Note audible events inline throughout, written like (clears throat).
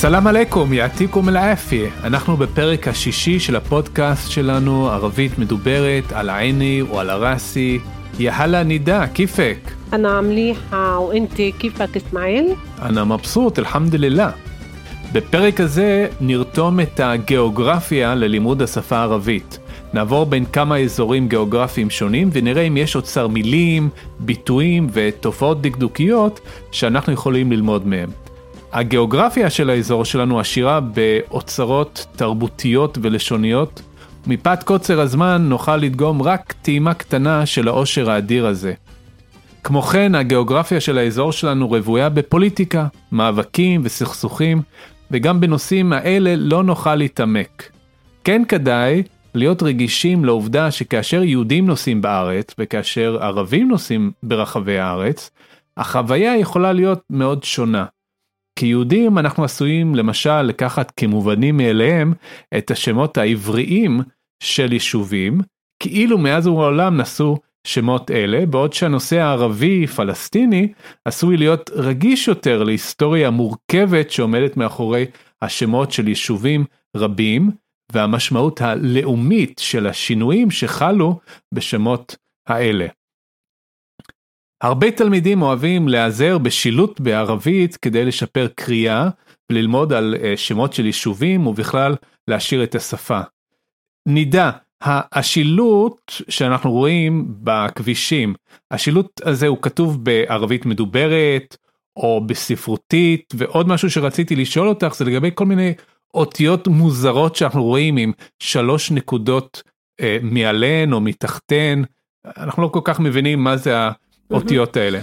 סלאם עליכום, יעתיקום אל-עפי. אנחנו בפרק השישי של הפודקאסט שלנו, ערבית מדוברת, על עיני או על הראסי. יהלה נידה, כיפק. אנא מליחה, ואינתי כיפק אסמאעיל? אנא מבסוט, אלחמדוללה. בפרק הזה נרתום את הגיאוגרפיה ללימוד השפה הערבית. נעבור בין כמה אזורים גיאוגרפיים שונים ונראה אם יש אוצר מילים, ביטויים ותופעות דקדוקיות שאנחנו יכולים ללמוד מהם. הגיאוגרפיה של האזור שלנו עשירה באוצרות תרבותיות ולשוניות. מפאת קוצר הזמן נוכל לדגום רק טעימה קטנה של העושר האדיר הזה. כמו כן, הגיאוגרפיה של האזור שלנו רוויה בפוליטיקה, מאבקים וסכסוכים, וגם בנושאים האלה לא נוכל להתעמק. כן כדאי להיות רגישים לעובדה שכאשר יהודים נוסעים בארץ, וכאשר ערבים נוסעים ברחבי הארץ, החוויה יכולה להיות מאוד שונה. כיהודים אנחנו עשויים למשל לקחת כמובנים מאליהם את השמות העבריים של יישובים, כאילו מאז ומעולם נשאו שמות אלה, בעוד שהנושא הערבי-פלסטיני עשוי להיות רגיש יותר להיסטוריה המורכבת שעומדת מאחורי השמות של יישובים רבים, והמשמעות הלאומית של השינויים שחלו בשמות האלה. הרבה תלמידים אוהבים להיעזר בשילוט בערבית כדי לשפר קריאה וללמוד על אה, שמות של יישובים ובכלל להשאיר את השפה. נידה, השילוט שאנחנו רואים בכבישים, השילוט הזה הוא כתוב בערבית מדוברת או בספרותית ועוד משהו שרציתי לשאול אותך זה לגבי כל מיני אותיות מוזרות שאנחנו רואים עם שלוש נקודות אה, מעליהן או מתחתן, אנחנו לא כל כך מבינים מה זה האותיות האלה.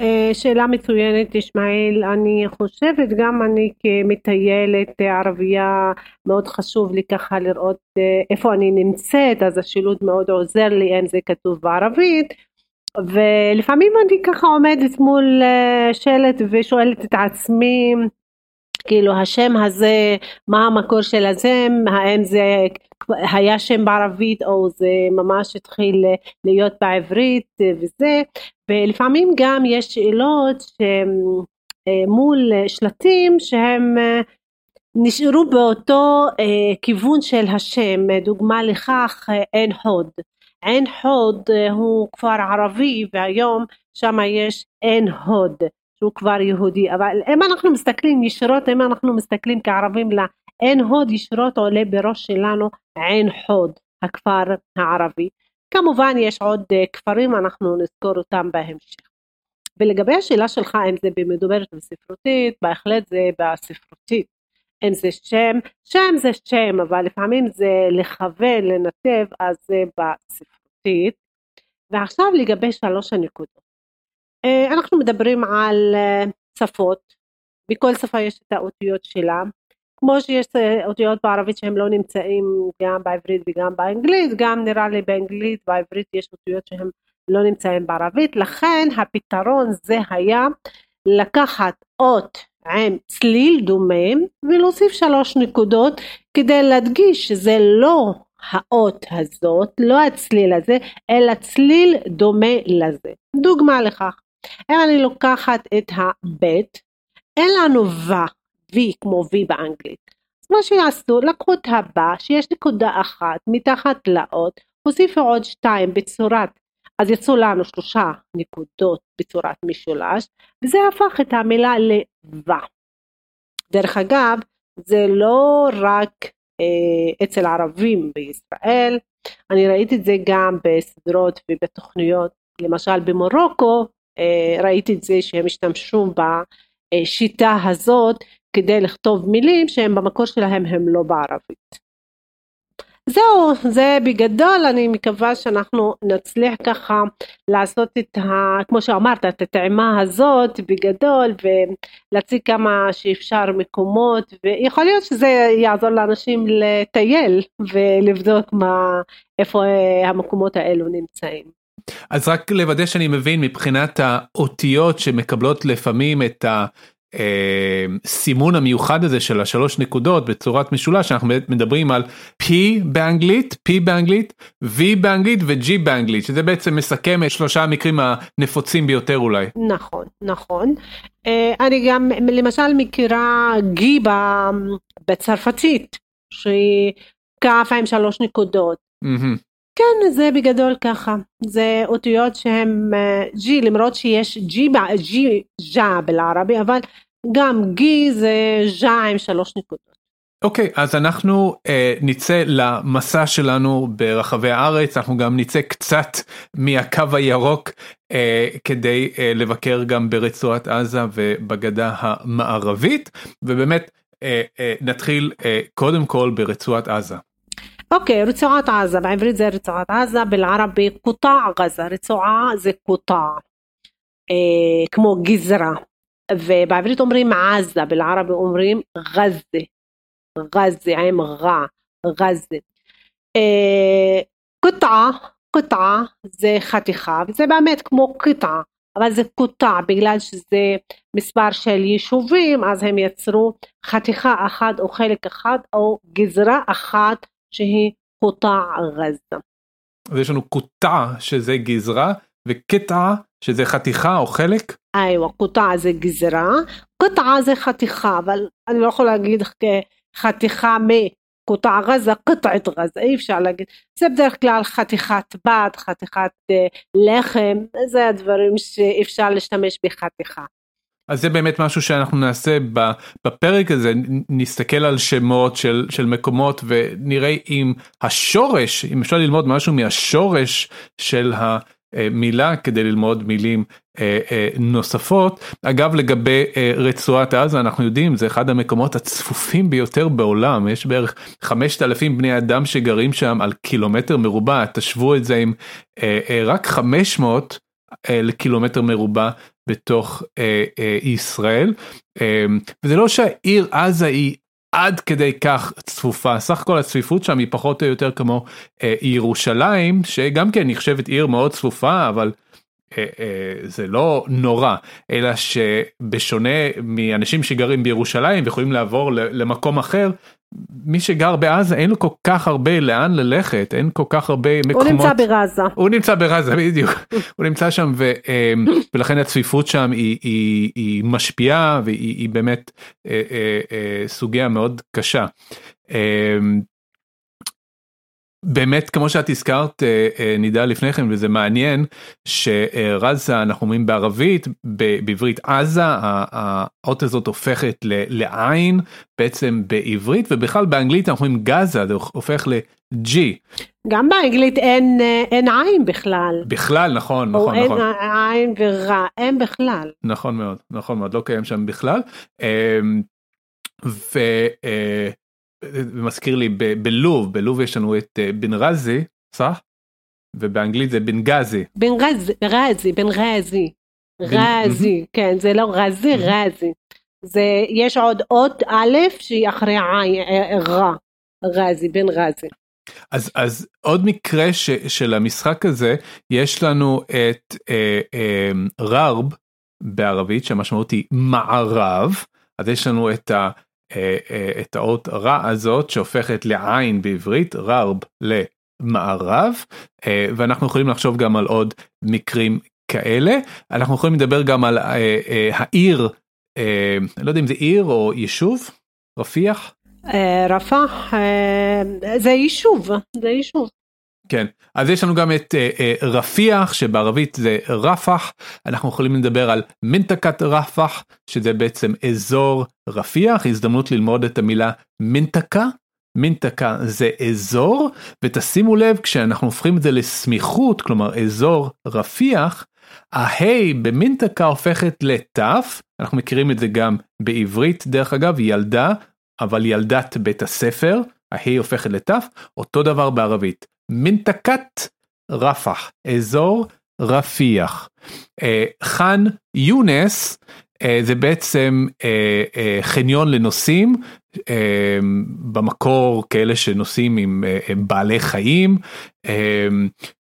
אה, שאלה מצוינת ישמעאל, אני חושבת גם אני כמטיילת ערבייה מאוד חשוב לי ככה לראות אה, איפה אני נמצאת אז השילוט מאוד עוזר לי אם זה כתוב בערבית. ולפעמים אני ככה עומדת מול אה, שלט ושואלת את עצמי כאילו השם הזה מה המקור של השם האם זה היה שם בערבית או זה ממש התחיל להיות בעברית וזה. ולפעמים גם יש שאלות שמול שלטים שהם נשארו באותו כיוון של השם. דוגמה לכך עין חוד עין חוד הוא כפר ערבי והיום שם יש עין הוד שהוא כבר יהודי אבל אם אנחנו מסתכלים ישירות אם אנחנו מסתכלים כערבים לעין הוד ישירות עולה בראש שלנו עין חוד הכפר הערבי. כמובן יש עוד כפרים אנחנו נזכור אותם בהמשך. ולגבי השאלה שלך אם זה במדוברת וספרותית בהחלט זה בספרותית. אם זה שם שם זה שם אבל לפעמים זה לכוון לנתב אז זה בספרותית. ועכשיו לגבי שלוש הנקודות. אה, אנחנו מדברים על אה, שפות, בכל שפה יש את האותיות שלה, כמו שיש אה, אותיות בערבית שהם לא נמצאים גם בעברית וגם באנגלית, גם נראה לי באנגלית, בעברית יש אותיות שהם לא נמצאים בערבית, לכן הפתרון זה היה לקחת אות עם צליל דומה ולהוסיף שלוש נקודות כדי להדגיש שזה לא האות הזאת, לא הצליל הזה, אלא צליל דומה לזה. דוגמה לכך, אם אני לוקחת את הבית, אין לנו ו, v כמו v באנגלית. אז מה שיעשו, לקחו את הבא שיש נקודה אחת מתחת לאות, הוסיפו עוד שתיים בצורת, אז יצאו לנו שלושה נקודות בצורת משולש, וזה הפך את המילה ל"ו". דרך אגב, זה לא רק אה, אצל ערבים בישראל, אני ראיתי את זה גם בסדרות ובתוכניות, למשל במרוקו, ראיתי את זה שהם השתמשו בשיטה הזאת כדי לכתוב מילים שהם במקור שלהם הם לא בערבית. זהו, זה בגדול, אני מקווה שאנחנו נצליח ככה לעשות את ה... כמו שאמרת, את הטעימה הזאת בגדול ולהציג כמה שאפשר מקומות ויכול להיות שזה יעזור לאנשים לטייל ולבדוק מה, איפה המקומות האלו נמצאים. אז רק לוודא שאני מבין מבחינת האותיות שמקבלות לפעמים את ה... סימון המיוחד הזה של השלוש נקודות בצורת משולש אנחנו מדברים על P באנגלית, P באנגלית, V באנגלית ו-G באנגלית שזה בעצם מסכם את שלושה המקרים הנפוצים ביותר אולי. נכון, נכון. אני גם למשל מכירה גי בצרפתית שהיא כף עם שלוש נקודות. Mm-hmm. כן, זה בגדול ככה. זה אותיות שהן ג'י, למרות שיש ג'י, ג'י, ג'ה בלערבי, אבל גם גי זה ז'ה עם שלוש נקודות. אוקיי, okay, אז אנחנו uh, נצא למסע שלנו ברחבי הארץ, אנחנו גם נצא קצת מהקו הירוק uh, כדי uh, לבקר גם ברצועת עזה ובגדה המערבית, ובאמת uh, uh, נתחיל uh, קודם כל ברצועת עזה. אוקיי, רצועת עזה, בעברית זה רצועת עזה, בלערבי קוטע עזה, רצועה זה קוטע, אה, כמו גזרה, ובעברית אומרים עזה, בלערבי אומרים גזה, גזה עם רע, גזה. אה, קוטעה זה חתיכה, וזה באמת כמו קטעה, אבל זה קוטע בגלל שזה מספר של יישובים, אז הם יצרו חתיכה אחת או חלק אחד או גזרה אחת שהיא קוטע עזה. אז יש לנו קוטע שזה גזרה וקטע שזה חתיכה או חלק? איווה, קוטע זה גזרה, קטע זה חתיכה, אבל אני לא יכול להגיד חתיכה מקוטע עזה, קטעת עזה, אי אפשר להגיד. זה בדרך כלל חתיכת בד, חתיכת אה, לחם, זה הדברים שאפשר להשתמש בחתיכה. אז זה באמת משהו שאנחנו נעשה בפרק הזה, נסתכל על שמות של, של מקומות ונראה אם השורש, אם אפשר ללמוד משהו מהשורש של המילה כדי ללמוד מילים אה, אה, נוספות. אגב לגבי אה, רצועת עזה אנחנו יודעים זה אחד המקומות הצפופים ביותר בעולם. יש בערך 5,000 בני אדם שגרים שם על קילומטר מרובע. תשוו את זה עם רק 500 לקילומטר מרובע בתוך אה, אה, ישראל. אה, וזה לא שהעיר עזה היא עד כדי כך צפופה סך הכל הצפיפות שם היא פחות או יותר כמו אה, ירושלים שגם כן נחשבת עיר מאוד צפופה אבל אה, אה, זה לא נורא אלא שבשונה מאנשים שגרים בירושלים ויכולים לעבור למקום אחר מי שגר בעזה אין לו כל כך הרבה לאן ללכת אין כל כך הרבה מקומות. הוא נמצא בעזה. הוא נמצא בעזה בדיוק הוא נמצא שם ו, אמ, ולכן הצפיפות שם היא, היא, היא משפיעה והיא היא באמת אה, סוגיה מאוד קשה. אמ, באמת כמו שאת הזכרת אה, אה, נידה לפני כן וזה מעניין שרזה אנחנו אומרים בערבית בעברית עזה האות הזאת הופכת לעין בעצם בעברית ובכלל באנגלית אנחנו אומרים גזה זה הופך ל-G. גם באנגלית אין אה, אין עין בכלל. בכלל נכון נכון או נכון. אין עין ורע אין בכלל. נכון מאוד נכון מאוד לא קיים שם בכלל. ו... מזכיר לי בלוב בלוב יש לנו את אה, בן רזי סך ובאנגלית זה בן גזי. בן רזי רזי. בן רזי רזי כן זה לא רזי רזי. זה יש עוד אות א' שהיא אחרי עין אה, אה, רע רזי בן רזי. אז אז עוד מקרה ש, של המשחק הזה יש לנו את אה, אה, ררב בערבית שהמשמעות היא מערב. אז יש לנו את ה... את האות רע הזאת שהופכת לעין בעברית ררב למערב אה, ואנחנו יכולים לחשוב גם על עוד מקרים כאלה אנחנו יכולים לדבר גם על העיר לא יודע אם זה עיר או יישוב רפיח. רפח זה יישוב זה יישוב. כן, אז יש לנו גם את uh, uh, רפיח שבערבית זה רפח, אנחנו יכולים לדבר על מנטקת רפח שזה בעצם אזור רפיח, הזדמנות ללמוד את המילה מנטקה, מנטקה זה אזור, ותשימו לב כשאנחנו הופכים את זה לסמיכות, כלומר אזור רפיח, ההי במנטקה הופכת לתף, אנחנו מכירים את זה גם בעברית דרך אגב, ילדה, אבל ילדת בית הספר, ההיא הופכת לתף, אותו דבר בערבית. מנתקת רפח, אזור רפיח. אה, חאן יונס אה, זה בעצם אה, חניון לנוסעים, במקור כאלה שנוסעים עם בעלי חיים.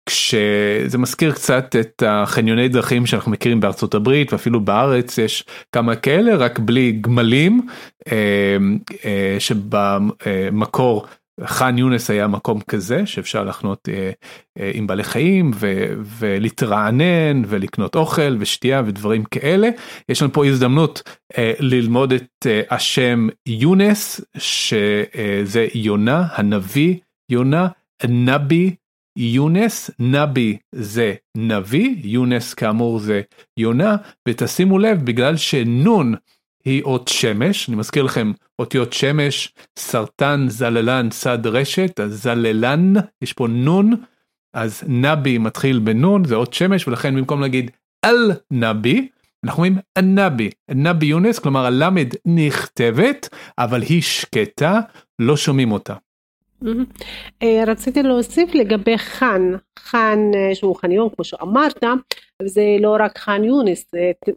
כשזה מזכיר קצת את החניוני דרכים שאנחנו מכירים בארצות הברית ואפילו בארץ יש כמה כאלה רק בלי גמלים שבמקור חאן יונס היה מקום כזה שאפשר לחנות אה, אה, עם בעלי חיים ו, ולהתרענן ולקנות אוכל ושתייה ודברים כאלה. יש לנו פה הזדמנות אה, ללמוד את אה, השם יונס שזה יונה הנביא יונה נבי יונס נבי זה נביא יונס כאמור זה יונה ותשימו לב בגלל שנון היא אות שמש, אני מזכיר לכם אותיות שמש, סרטן, זללן, צד רשת, אז זללן, יש פה נון, אז נבי מתחיל בנון, זה אות שמש, ולכן במקום להגיד אל נבי, אנחנו אומרים הנבי, נבי יונס, כלומר הלמד נכתבת, אבל היא שקטה, לא שומעים אותה. אה, רציתי להוסיף לגבי חאן, חאן אה, שהוא חניון כמו שאמרת, וזה לא רק חאן יונס,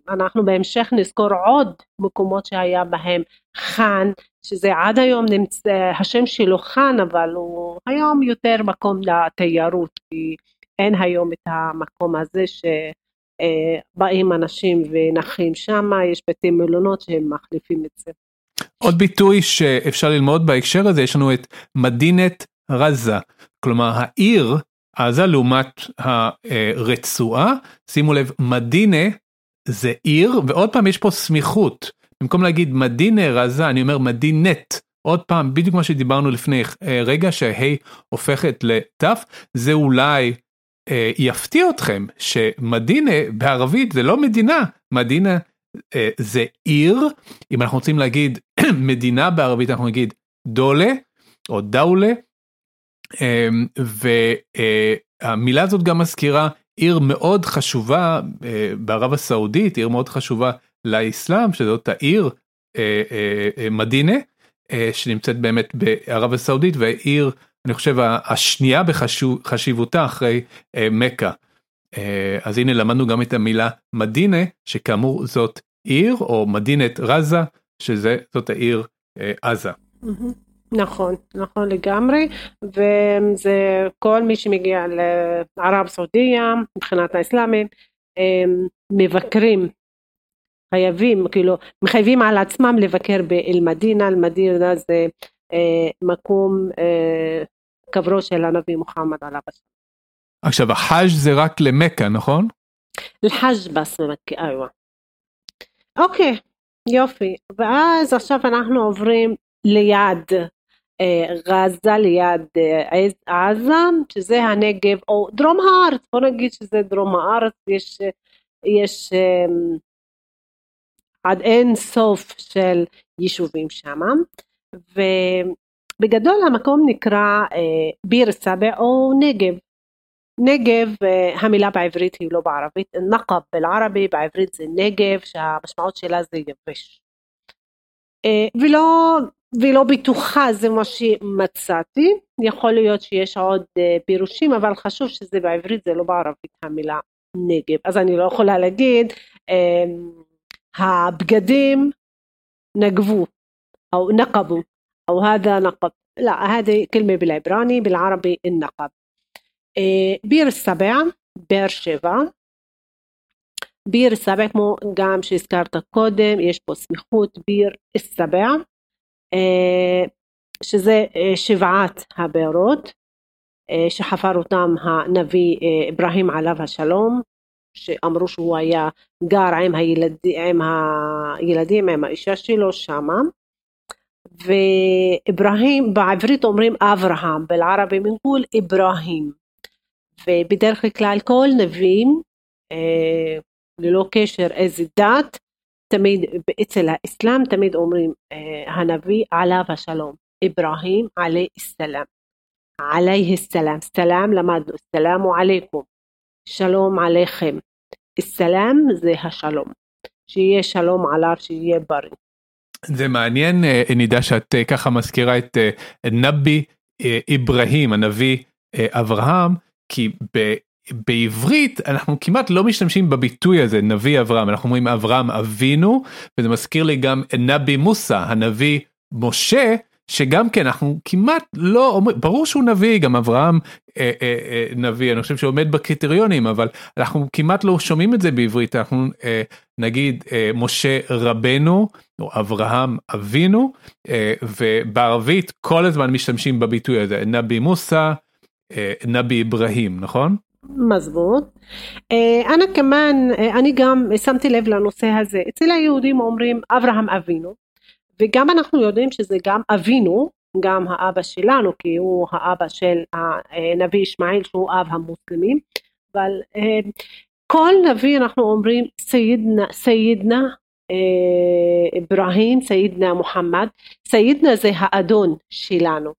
אנחנו בהמשך נזכור עוד מקומות שהיה בהם חאן, שזה עד היום נמצא, השם שלו חאן, אבל הוא היום יותר מקום לתיירות, כי אין היום את המקום הזה שבאים אה, אנשים ונחים שם, יש בתי מלונות שהם מחליפים את זה. עוד ביטוי שאפשר ללמוד בהקשר הזה יש לנו את מדינת רזה כלומר העיר עזה לעומת הרצועה שימו לב מדינה זה עיר ועוד פעם יש פה סמיכות. במקום להגיד מדינה רזה אני אומר מדינט עוד פעם בדיוק מה שדיברנו לפני אה, רגע שהי הופכת לתף זה אולי אה, יפתיע אתכם שמדינה בערבית זה לא מדינה. מדינה אה, זה עיר. אם אנחנו רוצים להגיד (clears throat) מדינה בערבית אנחנו נגיד דולה או דאולה והמילה הזאת גם מזכירה עיר מאוד חשובה אה, בערב הסעודית עיר מאוד חשובה לאסלאם שזאת העיר אה, מדינה שנמצאת באמת בערב הסעודית והעיר אני חושב השנייה בחשיבותה אחרי מכה. אז הנה למדנו גם את המילה מדינה שכאמור זאת עיר או מדינת רזה שזה זאת העיר אה, עזה. נכון, נכון לגמרי, וזה כל מי שמגיע לערב סעודיה מבחינת האסלאמים מבקרים חייבים כאילו מחייבים על עצמם לבקר באל-מדינה, אל-מדינה זה אה, מקום אה, קברו של הנביא מוחמד עליו השלום. עכשיו החאג' זה רק למכה נכון? אל-חאג' בס במכה, איווה. אוקיי, יופי. ואז עכשיו אנחנו עוברים ליד אה, גזה, ליד אה, עזה, שזה הנגב, או דרום הארץ, בוא נגיד שזה דרום הארץ, יש, יש אה, עד אין סוף של יישובים שם, ובגדול המקום נקרא אה, ביר סבע או נגב. נגב המילה בעברית היא לא בערבית, נקב בלערבי בעברית זה נגב שהמשמעות שלה זה יבש. ולא, ולא בטוחה זה מה שמצאתי, יכול להיות שיש עוד פירושים אבל חשוב שזה בעברית זה לא בערבית המילה נגב, אז אני לא יכולה להגיד הבגדים נגבו או נקבו או هذا نقب لا هذه كلمة بالعبراني بالعربي النقب ביר סבע, באר שבע. ביר סבע כמו גם שהזכרת קודם, יש פה סמיכות ביר סבע, שזה שבעת הבארות שחפר אותם הנביא אברהים עליו השלום, שאמרו שהוא היה גר עם, הילד, עם הילדים, עם האישה שלו שמה. ואברהים, בעברית אומרים אברהם, בלערבי מנקול אברהים. ובדרך כלל כל נביאים אה, ללא קשר איזה דת תמיד אצל האסלאם תמיד אומרים אה, הנביא עליו השלום אברהים עלי סלאם עליה סלאם סלאם למדנו סלאמו עליכום שלום עליכם. סלאם זה השלום שיהיה שלום עליו שיהיה בריא. זה מעניין אה, נידה שאת אה, ככה מזכירה את נבי אברהים הנביא אברהם כי בעברית אנחנו כמעט לא משתמשים בביטוי הזה נביא אברהם אנחנו אומרים אברהם אבינו וזה מזכיר לי גם נבי מוסא הנביא משה שגם כן אנחנו כמעט לא אומרים ברור שהוא נביא גם אברהם אה, אה, אה, נביא אני חושב שעומד בקריטריונים אבל אנחנו כמעט לא שומעים את זה בעברית אנחנו אה, נגיד אה, משה רבנו או אברהם אבינו אה, ובערבית כל הזמן משתמשים בביטוי הזה נבי מוסא אה, נבי אברהים נכון? מזבוט. אנא כמאן, אני גם שמתי לב לנושא הזה. אצל היהודים אומרים אברהם אבינו, וגם אנחנו יודעים שזה גם אבינו, גם האבא שלנו, כי הוא האבא של הנביא ישמעאל שהוא אב המוסלמים, אבל כל נביא אנחנו אומרים סיידנה, סיידנה אברהים, סיידנה מוחמד, סיידנה זה האדון שלנו,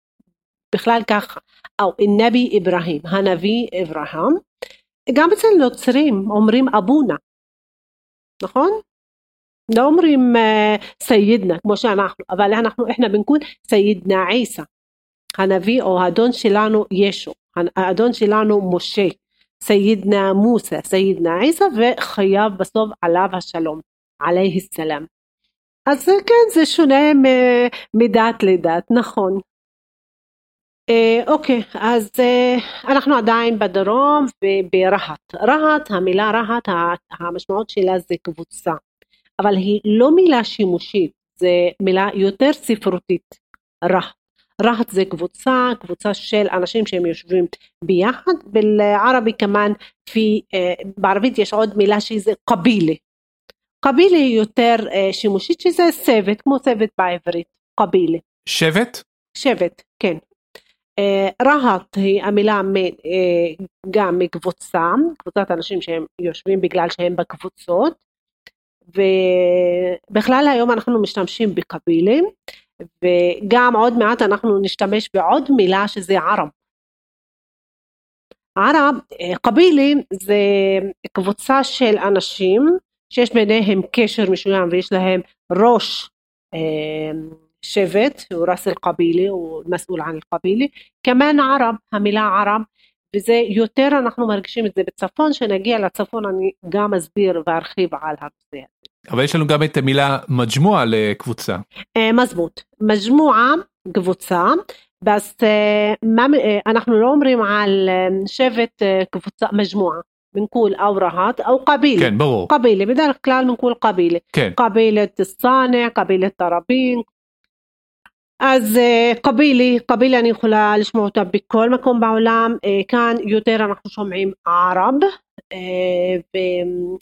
בכלל ככה, או נבי אברהים, הנביא אברהם, גם אצל נוצרים אומרים אבונה, נכון? לא אומרים סיידנה כמו שאנחנו, אבל אנחנו, אנחנו בנקוד סיידנה עיסא, הנביא או האדון שלנו ישו, האדון שלנו משה, סיידנה מוסא, סיידנה עיסא וחייב בסוף עליו השלום, עליhi סלאם. אז כן זה שונה מדת לדת, נכון. אה, אוקיי, אז אה, אנחנו עדיין בדרום וברהט. רהט, המילה רהט, המשמעות שלה זה קבוצה, אבל היא לא מילה שימושית, זה מילה יותר ספרותית, רהט. רהט זה קבוצה, קבוצה של אנשים שהם יושבים ביחד, בערבי כמובן, אה, בערבית יש עוד מילה שזה קבילה. קבילה היא יותר שימושית שזה שבט, כמו שבט בעברית, קבילה. שבט? שבט, כן. רהט היא המילה גם מקבוצה, קבוצת אנשים שהם יושבים בגלל שהם בקבוצות ובכלל היום אנחנו משתמשים בקבילים וגם עוד מעט אנחנו נשתמש בעוד מילה שזה ערב. ערב, קבילים זה קבוצה של אנשים שיש ביניהם קשר משוים ויש להם ראש שבט, הוא ראס אל-קבילי, הוא מסעול ען אל-קבילי, כמן ערב, המילה ערב, וזה יותר אנחנו מרגישים את זה בצפון, שנגיע לצפון אני גם אסביר וארחיב על הנושא הזה. אבל יש לנו גם את המילה מג'מוע לקבוצה. מזמות, מג'מועה קבוצה, בס אנחנו לא אומרים על שבט קבוצה מג'מועה. بنقول أو رهات أو قبيلة כן ברור قبيلة בדרך כלל بنقول قبيلة כן قبيلة الصانع قبيلة طرابين אז קבילי, קבילי אני יכולה לשמוע אותה בכל מקום בעולם, כאן יותר אנחנו שומעים ערב,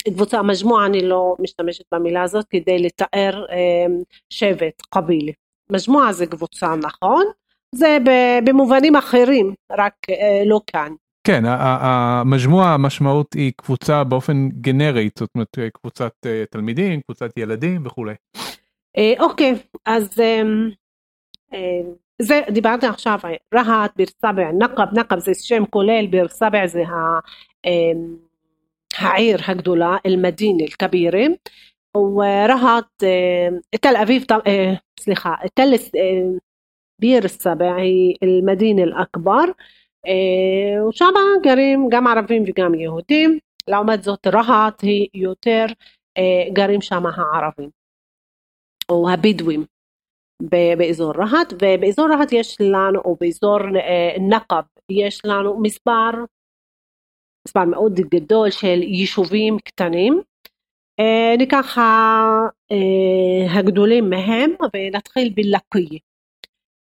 בקבוצה מג'מוע אני לא משתמשת במילה הזאת כדי לתאר שבט, קבילי. מג'מוע זה קבוצה נכון, זה במובנים אחרים, רק לא כאן. כן, המג'מוע המשמעות היא קבוצה באופן גנרית, זאת אומרת קבוצת תלמידים, קבוצת ילדים וכולי. אוקיי, אז זה דיברתי עכשיו רהט, ביר סבע, נקב, נקב זה שם כולל, ביר סבע זה העיר הגדולה, אל-מדינה אל-כבירה, ורהט, תל אביב, סליחה, תל ביר סבע היא אל-מדינה אל-אכבר, ושם גרים גם ערבים וגם יהודים, לעומת זאת רהט היא יותר גרים שם הערבים, או הבדואים. באזור רהט ובאזור רהט יש לנו או באזור נקב יש לנו מספר מספר מאוד גדול של יישובים קטנים. ניקח הגדולים מהם ונתחיל בלקיה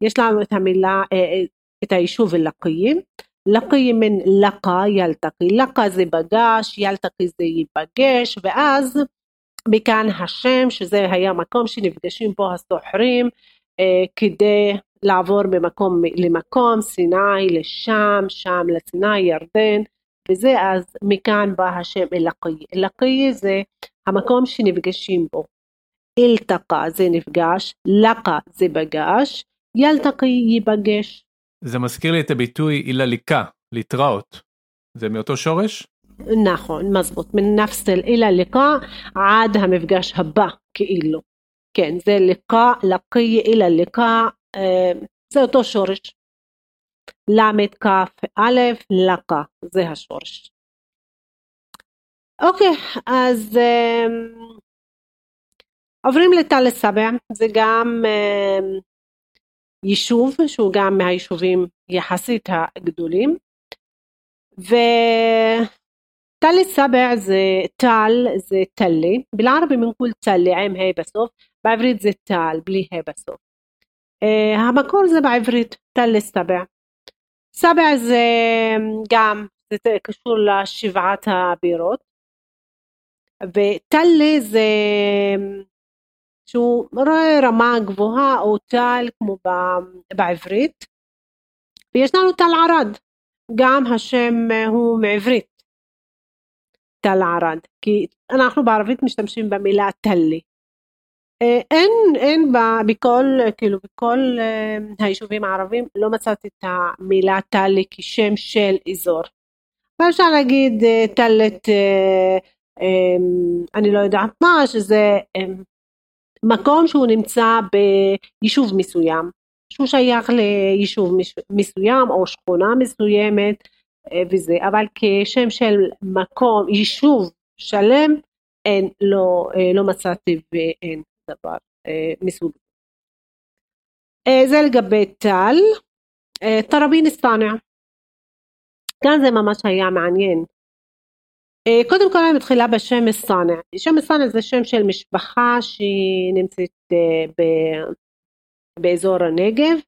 יש לנו את המילה את היישוב לקיה לקיה מן לקה ילתקי לקה זה בגש ילתקי זה ייפגש ואז מכאן השם שזה היה מקום שנפגשים בו הסוחרים אה, כדי לעבור ממקום למקום, סיני לשם, שם לסיני, ירדן, וזה אז מכאן בא השם אלקי. אלקי זה המקום שנפגשים בו. אלתקה זה נפגש, לקה זה בגש, ילתקי ייפגש. זה מזכיר לי את הביטוי אילליקה, להתראות. זה מאותו שורש? נכון, מזבוט, מן נפס אל-אילליקה עד המפגש הבא, כאילו. כן, זה לקה, לקי, אילה לקה, אה, זה אותו שורש. למד כף א', לקה, זה השורש. אוקיי, אז אה, עוברים לטל סבע, זה גם אה, יישוב שהוא גם מהיישובים יחסית הגדולים. וטל סבע זה טל, זה טלי, בלערבי מנקול טלי עם ה' בסוף, בעברית זה טל, בלי ה' בסוף. Uh, המקור זה בעברית טל סבע. סבע זה גם, זה קשור לשבעת הבירות. וטלי זה שהוא רמה גבוהה או טל כמו בעברית. ויש לנו טל ערד, גם השם הוא מעברית, תל ערד, כי אנחנו בערבית משתמשים במילה טלי. אה, אין, אין בה, בכל, כאילו בכל אה, היישובים הערבים לא מצאתי את המילה טלי כשם של אזור. ואפשר להגיד אה, טלת, אני לא יודעת מה, שזה מקום שהוא נמצא ביישוב מסוים, שהוא שייך ליישוב מסוים או שכונה מסוימת וזה, אבל כשם של מקום, יישוב שלם, אין, לא, לא מצאתי ואין. דבר אה, מסוג. אה, זה לגבי טל. אה, תראבין סטאנע. כאן זה ממש היה מעניין. קודם כל אני מתחילה בשם סטאנע. שם סטאנע זה שם של משפחה שהיא נמצאת באזור הנגב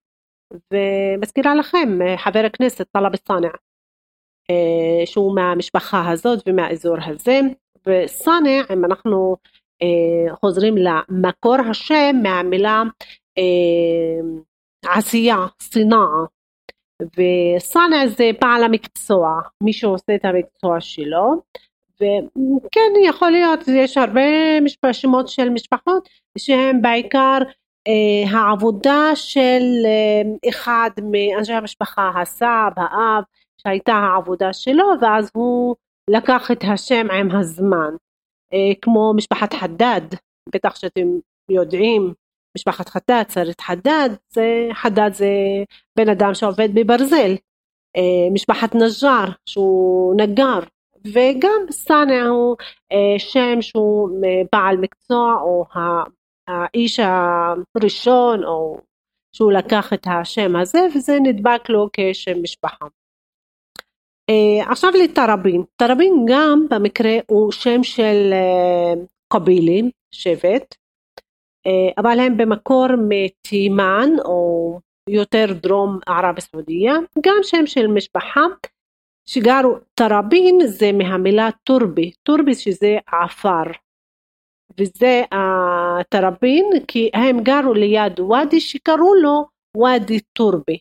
ומזכירה לכם חבר הכנסת טלב סטאנע שהוא מהמשפחה הזאת ומהאזור הזה וסאנע אם אנחנו אה, חוזרים למקור השם מהמילה אה, עשייה, שנאה. וסאנע זה בעל המקצוע, מי שעושה את המקצוע שלו. וכן יכול להיות, יש הרבה שמות של משפחות שהם בעיקר אה, העבודה של אה, אחד מאנשי המשפחה, הסב, האב, שהייתה העבודה שלו ואז הוא לקח את השם עם הזמן. אה, כמו משפחת חדד, בטח שאתם יודעים, משפחת חדד, סרט חדד, זה, חדד זה בן אדם שעובד בברזל, אה, משפחת נג'אר שהוא נגר, וגם סאנע הוא אה, שם שהוא בעל מקצוע או האיש הראשון או שהוא לקח את השם הזה וזה נדבק לו כשם משפחה. Uh, עכשיו לטראבין, טראבין גם במקרה הוא שם של uh, קבילים, שבט, uh, אבל הם במקור מתימן או יותר דרום ערב סעודיה, גם שם של משפחה שגרו. טראבין זה מהמילה טורבי, טורבי שזה עפר, וזה הטראבין כי הם גרו ליד ואדי שקראו לו ואדי טורבי,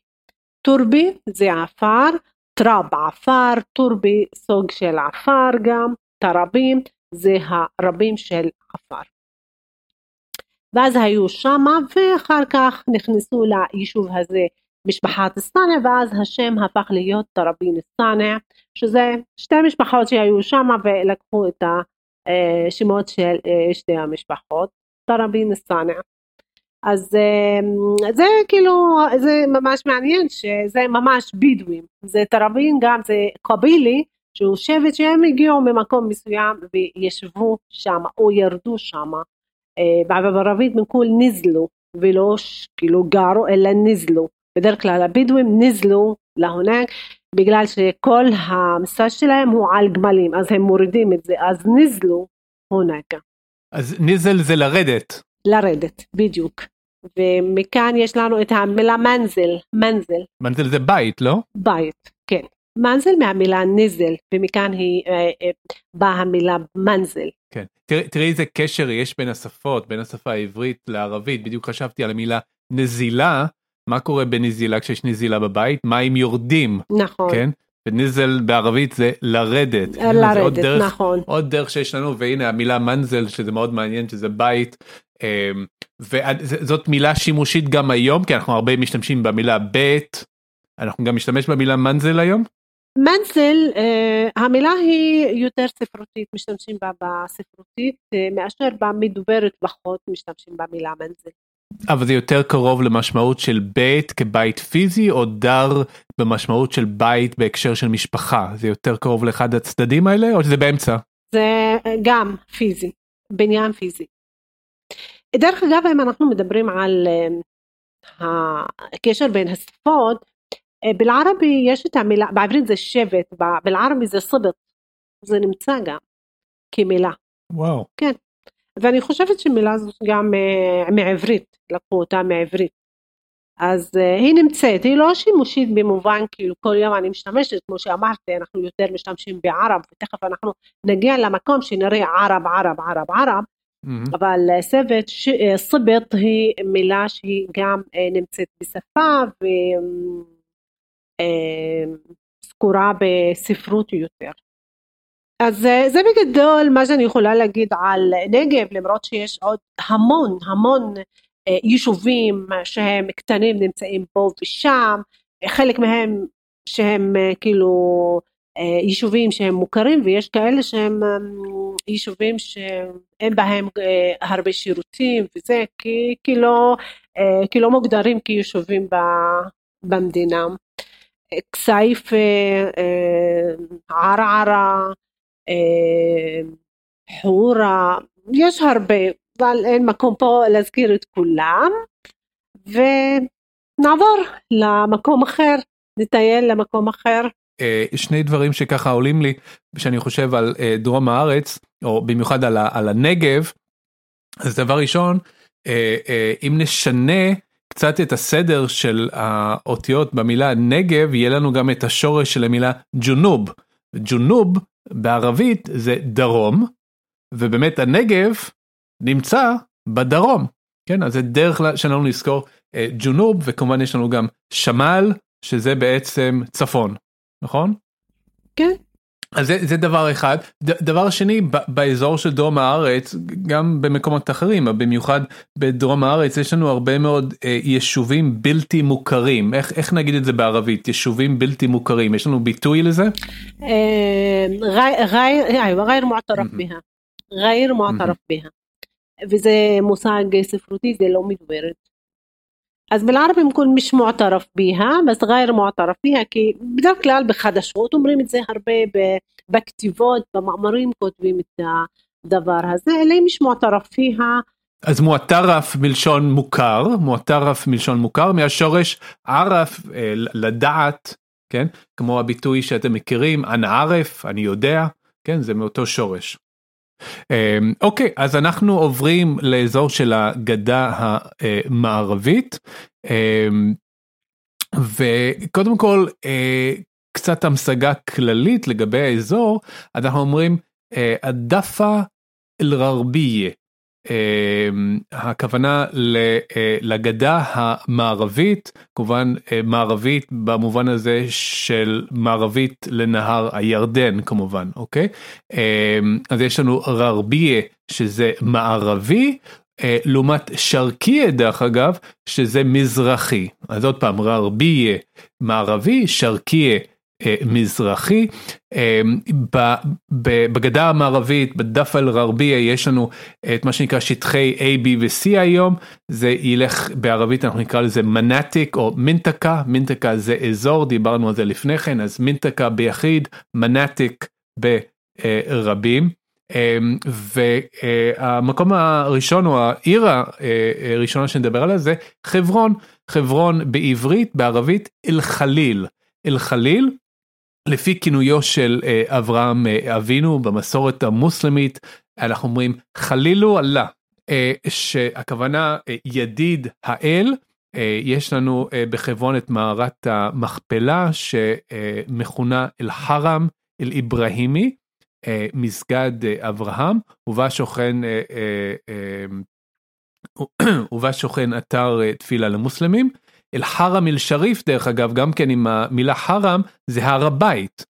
טורבי זה עפר טראב עפר, טורבי סוג של עפר גם, תרבים זה הרבים של עפר. ואז היו שמה ואחר כך נכנסו ליישוב הזה משפחת סטאנע ואז השם הפך להיות תרבין סטאנע שזה שתי משפחות שהיו שמה ולקחו את השמות של אה, שתי המשפחות תרבין סטאנע. אז אמ, זה כאילו, זה ממש מעניין שזה ממש בדואים, זה תראבין גם, זה קבילי, שהוא שבט שהם הגיעו ממקום מסוים וישבו שם או ירדו שם, אה, בערבית מנקול נזלו, ולא כאילו גרו אלא נזלו, בדרך כלל הבדואים נזלו להונק בגלל שכל המסע שלהם הוא על גמלים, אז הם מורידים את זה, אז נזלו הונק. אז ניזל זה לרדת. לרדת, בדיוק. ומכאן יש לנו את המילה מנזל, מנזל. מנזל זה בית, לא? בית, כן. מנזל מהמילה ניזל, ומכאן היא אה, אה, באה המילה מנזל. כן. תראי, תראי איזה קשר יש בין השפות, בין השפה העברית לערבית, בדיוק חשבתי על המילה נזילה, מה קורה בנזילה כשיש נזילה בבית? מים יורדים. נכון. כן? וניזל בערבית זה לרדת. לרדת, עוד דרך, נכון. עוד דרך שיש לנו, והנה המילה מנזל, שזה מאוד מעניין, שזה בית. וזאת מילה שימושית גם היום, כי אנחנו הרבה משתמשים במילה בית. אנחנו גם משתמש במילה מנזל היום? מנזל, המילה היא יותר ספרותית, משתמשים בה בספרותית, מאשר במדוברת פחות משתמשים במילה מנזל. אבל זה יותר קרוב למשמעות של בית כבית פיזי או דר במשמעות של בית בהקשר של משפחה זה יותר קרוב לאחד הצדדים האלה או שזה באמצע? זה גם פיזי, בניין פיזי. דרך אגב אם אנחנו מדברים על הקשר בין השפות, בלערבי יש את המילה, בעברית זה שבט, בלערבי זה סבט, זה נמצא גם כמילה. וואו. כן. ואני חושבת שמילה זאת גם uh, מעברית, לקחו אותה מעברית. אז uh, היא נמצאת, היא לא שימושית במובן כאילו כל יום אני משתמשת, כמו שאמרתי, אנחנו יותר משתמשים בערב, ותכף אנחנו נגיע למקום שנראה ערב, ערב, ערב, ערב. אבל uh, סבט, סבט היא מילה שהיא גם uh, נמצאת בשפה וזכורה uh, בספרות יותר. אז אה, זה בגדול מה שאני יכולה להגיד על נגב למרות שיש עוד המון המון אה, יישובים שהם קטנים נמצאים פה ושם חלק מהם שהם אה, כאילו יישובים שהם מוכרים ויש כאלה שהם יישובים שאין בהם הרבה שירותים וזה כי, כי, לא, כי לא מוגדרים כיישובים במדינה. כסייפה, ערערה, אה, חורה, יש הרבה, אבל אין מקום פה להזכיר את כולם, ונעבור למקום אחר, נטייל למקום אחר. אה, שני דברים שככה עולים לי, שאני חושב על אה, דרום הארץ, או במיוחד על, על הנגב, אז דבר ראשון, אם נשנה קצת את הסדר של האותיות במילה נגב, יהיה לנו גם את השורש של המילה ג'ונוב. ג'ונוב בערבית זה דרום, ובאמת הנגב נמצא בדרום, כן? אז זה דרך שלנו לזכור אה, ג'ונוב, וכמובן יש לנו גם שמל, שזה בעצם צפון, נכון? כן. אז זה, זה דבר אחד. ד, דבר שני, ב, באזור של דרום הארץ, גם במקומות אחרים, במיוחד בדרום הארץ, יש לנו הרבה מאוד אה, יישובים בלתי מוכרים. איך, איך נגיד את זה בערבית? יישובים בלתי מוכרים. יש לנו ביטוי לזה? אה, גאיר אה, מועטרף ביה. גאיר מועטרף ביה. וזה מושג ספרותי, זה לא מדוברת. אז بالعربي بنكون مش معترف بيها بس غير معترف بيها כי בדרך כלל בחדשות אומרים את זה הרבה בכתיבות במאמרים כותבים את הדבר הזה אלה مش معترف فيها אז מועטרף מלשון מוכר מועטרף מלשון מוכר מהשורש ערף אה, לדעת כן כמו הביטוי שאתם מכירים אנא ערף אני יודע כן זה מאותו שורש. אמ, אוקיי אז אנחנו עוברים לאזור של הגדה המערבית. אמ, וקודם כל אה, קצת המשגה כללית לגבי האזור אנחנו אומרים הדפה אה, אל-ררבייה אמ, הכוונה אה, לגדה המערבית, כמובן אה, מערבית במובן הזה של מערבית לנהר הירדן כמובן, אוקיי? אמ, אז יש לנו ררביה שזה מערבי, אה, לעומת שרקיה דרך אגב שזה מזרחי אז עוד פעם ררביה מערבי שרקיה מזרחי. אה, בגדה המערבית, בדף אל ררביה יש לנו את מה שנקרא שטחי A, B ו-C היום, זה ילך בערבית אנחנו נקרא לזה מנאטיק או מינטקה, מינטקה זה אזור, דיברנו על זה לפני כן, אז מינטקה ביחיד, מנאטיק ברבים. אה, והמקום הראשון או העיר הראשונה שנדבר עליה זה חברון, חברון בעברית, בערבית אל חליל. לפי כינויו של אה, אברהם אה, אבינו במסורת המוסלמית אנחנו אומרים חלילו אללה אה, שהכוונה ידיד האל יש לנו בחברון את מערת המכפלה שמכונה אל חרם אל איברהימי מסגד אברהם ובה שוכן (clears throat) ובה שוכן אתר תפילה למוסלמים אל חרם אל שריף דרך אגב גם כן עם המילה חרם זה הר הבית.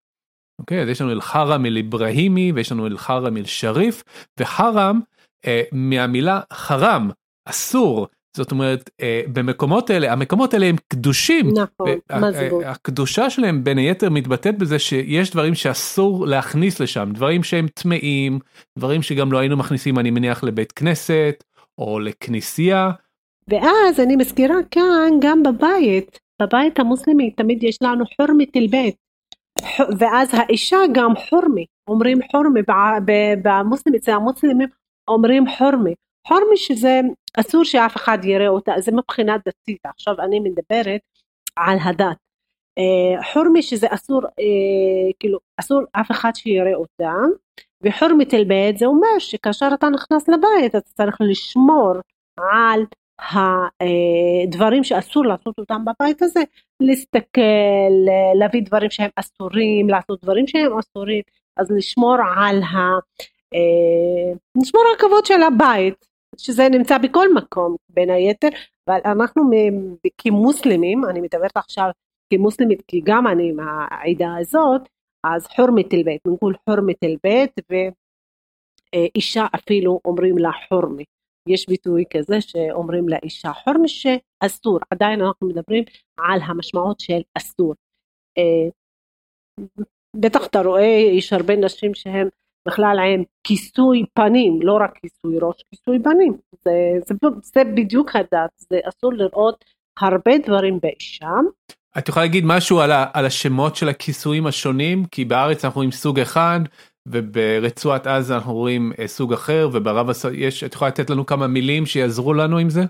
אוקיי אז יש לנו אל חרם אל אברהימי ויש לנו אל חרם אל שריף וחרם אה, מהמילה חרם אסור זאת אומרת, אה, במקומות האלה, המקומות האלה הם קדושים. נכון, אה, מזגות. אה, הקדושה שלהם בין היתר מתבטאת בזה שיש דברים שאסור להכניס לשם, דברים שהם טמאים, דברים שגם לא היינו מכניסים, אני מניח, לבית כנסת או לכנסייה. ואז אני מזכירה כאן גם בבית, בבית המוסלמי תמיד יש לנו חורמת אל-בית, ואז האישה גם חורמי, אומרים חורמי, בע- ב- במוסלמי, אצל המוסלמים אומרים חורמי, חורמי שזה אסור שאף אחד יראה אותה, זה מבחינה דתית, עכשיו אני מדברת על הדת. אה, חורמי שזה אסור, אה, כאילו אסור אף אחד שיראה אותה, וחורמת אל-בית זה אומר שכאשר אתה נכנס לבית אתה צריך לשמור על הדברים שאסור לעשות אותם בבית הזה, להסתכל, להביא דברים שהם אסורים, לעשות דברים שהם אסורים, אז לשמור על ה... אה, לשמור על הכבוד של הבית, שזה נמצא בכל מקום בין היתר, אבל אנחנו כמוסלמים, אני מדברת עכשיו כמוסלמית כי גם אני עם העדה הזאת, אז חורמת אל בית, נגיד חורמת אל בית ואישה אה, אפילו אומרים לה חורמת. יש ביטוי כזה שאומרים לאישה חורמי שאסור, עדיין אנחנו מדברים על המשמעות של אסור. אה, בטח אתה רואה, יש הרבה נשים שהן בכלל עם כיסוי פנים, לא רק כיסוי ראש, כיסוי פנים. זה, זה, זה בדיוק הדת, זה אסור לראות הרבה דברים באישה. את יכולה להגיד משהו על, ה, על השמות של הכיסויים השונים? כי בארץ אנחנו רואים סוג אחד, וברצועת עזה אנחנו רואים אה, סוג אחר, וברב הס... יש, את יכולה לתת לנו כמה מילים שיעזרו לנו עם זה?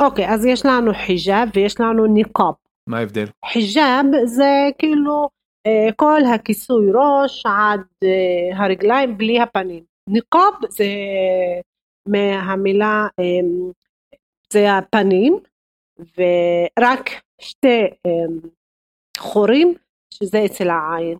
אוקיי, אז יש לנו חיג'אב ויש לנו ניקאב. מה ההבדל? חיג'אב זה כאילו אה, כל הכיסוי ראש עד אה, הרגליים בלי הפנים. ניקאב זה מהמילה זה הפנים ורק שתי חורים שזה אצל העין.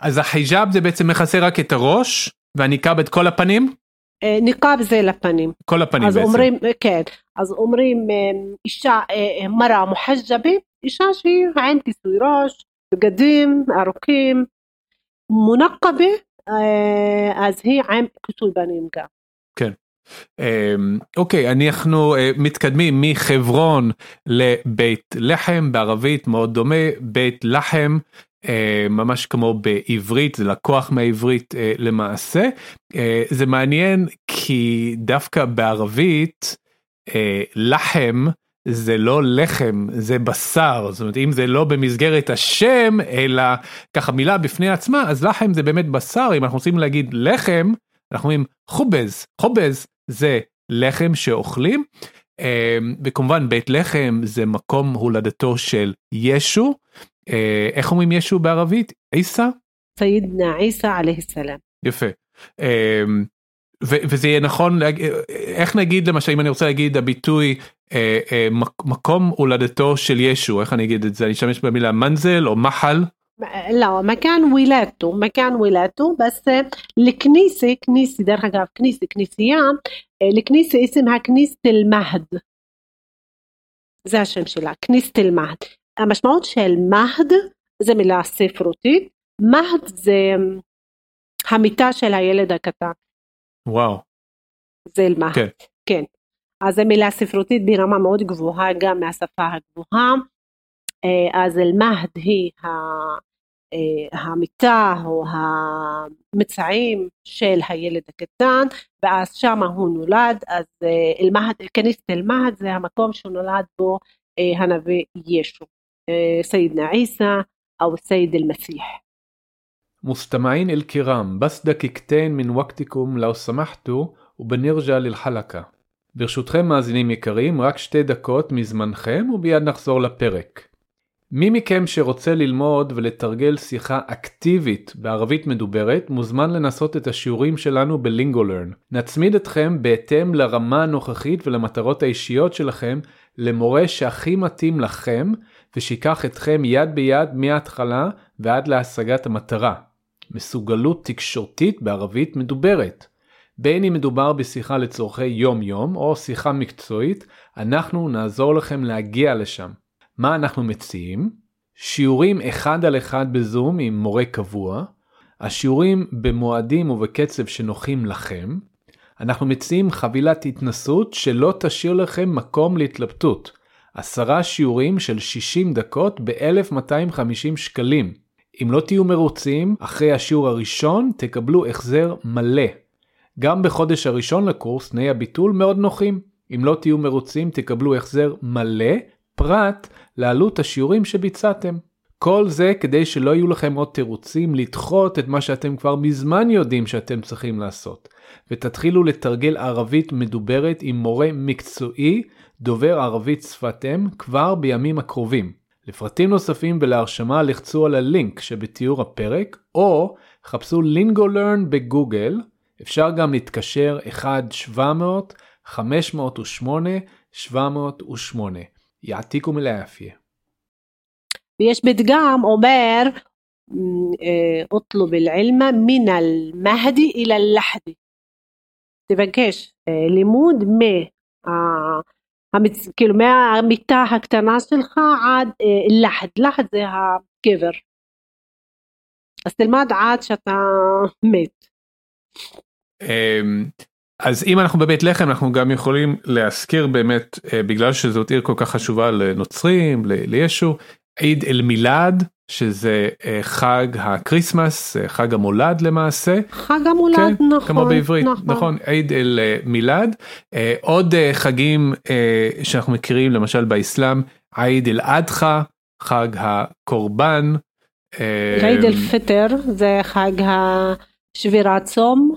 אז החיג'אב זה בעצם מכסה רק את הראש, והניקאב את כל הפנים? אה, ניקאב זה לפנים. כל הפנים אז בעצם. אומרים, כן, אז אומרים אה, אישה, אה, מרה מוחג'בית, אישה שהיא עם כיסוי ראש, בגדים ארוכים, מונקבה, אה, אז היא עם כיסוי פנים גם. אמ, אוקיי, אנחנו אה, מתקדמים מחברון לבית לחם, בערבית מאוד דומה, בית לחם, אה, ממש כמו בעברית, זה לקוח מהעברית אה, למעשה. אה, זה מעניין כי דווקא בערבית, אה, לחם זה לא לחם, זה בשר, זאת אומרת אם זה לא במסגרת השם, אלא ככה מילה בפני עצמה, אז לחם זה באמת בשר, אם אנחנו רוצים להגיד לחם, אנחנו אומרים חובז, חובז זה לחם שאוכלים, אה, וכמובן בית לחם זה מקום הולדתו של ישו, אה, אה, איך אומרים ישו בערבית? עיסא? סיידנה עיסא עליה סלאם. יפה. אמ, וזה יהיה נכון איך נגיד למשל אם אני רוצה להגיד הביטוי אה, אה, מקום הולדתו של ישו איך אני אגיד את זה אני אשתמש במילה מנזל או מחל. לא, מכאן וילטו, מכאן וילטו, בס לכניסי, כניסי, דרך אגב, כניסי, כניסייה, לכניסי, אסם הכניסת אל-מהד. זה השם שלה, כניסת אל-מהד. המשמעות של מהד זה מילה ספרותית, מהד זה המיטה של הילד הקטן, וואו, זה אל-מהד. כן. כן. אז זו מילה ספרותית ברמה מאוד גבוהה גם מהשפה הגבוהה. אה, אז אל-מהד היא אה, המיטה או המצעים של הילד הקטן ואז שמה הוא נולד אז אה, אל-מהד, כניסת אל-מהד זה המקום שנולד בו אה, הנביא ישו, אה, סיידנה עיסא או סייד אל-מסיח. مستمعين الكرام بس دقيقتين من وقتكم لو سمحتوا وبنرجع للحلقة. ברשותכם מאזינים יקרים, רק שתי דקות מזמנכם וביד נחזור לפרק. מי מכם שרוצה ללמוד ולתרגל שיחה אקטיבית בערבית מדוברת מוזמן לנסות את השיעורים שלנו בלינגולרן. נצמיד אתכם בהתאם לרמה הנוכחית ולמטרות האישיות שלכם למורה שהכי מתאים לכם ושיקח אתכם יד ביד מההתחלה ועד להשגת המטרה. מסוגלות תקשורתית בערבית מדוברת. בין אם מדובר בשיחה לצורכי יום יום או שיחה מקצועית, אנחנו נעזור לכם להגיע לשם. מה אנחנו מציעים? שיעורים אחד על אחד בזום עם מורה קבוע, השיעורים במועדים ובקצב שנוחים לכם, אנחנו מציעים חבילת התנסות שלא תשאיר לכם מקום להתלבטות. עשרה שיעורים של 60 דקות ב-1250 שקלים. אם לא תהיו מרוצים, אחרי השיעור הראשון תקבלו החזר מלא. גם בחודש הראשון לקורס תנאי הביטול מאוד נוחים. אם לא תהיו מרוצים תקבלו החזר מלא, פרט לעלות השיעורים שביצעתם. כל זה כדי שלא יהיו לכם עוד תירוצים לדחות את מה שאתם כבר מזמן יודעים שאתם צריכים לעשות. ותתחילו לתרגל ערבית מדוברת עם מורה מקצועי דובר ערבית שפת אם כבר בימים הקרובים. לפרטים נוספים ולהרשמה לחצו על הלינק שבתיאור הפרק, או חפשו לינגולרן בגוגל, אפשר גם להתקשר 1-700-508-708. יעתיקו מלאפיה. ויש פתגם אומר, אה, אוטלוב אל-עלמה מן אל-מהדי אל-לחדי. תבקש אה, לימוד מה... המצ... כאילו מהמיטה הקטנה שלך עד لحد, لحد זה הקבר. אז תלמד עד שאתה מת. אמ, אז אם אנחנו בבית לחם אנחנו גם יכולים להזכיר באמת בגלל שזאת עיר כל כך חשובה לנוצרים לישו عيد الميلاد שזה חג ה Christmas חג המולד למעשה. חג המולד כן, נכון כמו בעברית נכון, נכון عيد الميلاد עוד חגים שאנחנו מכירים למשל באסלאם عيد الأضحى חג הקורבן. عيد ال فطر זה חג השבירת צום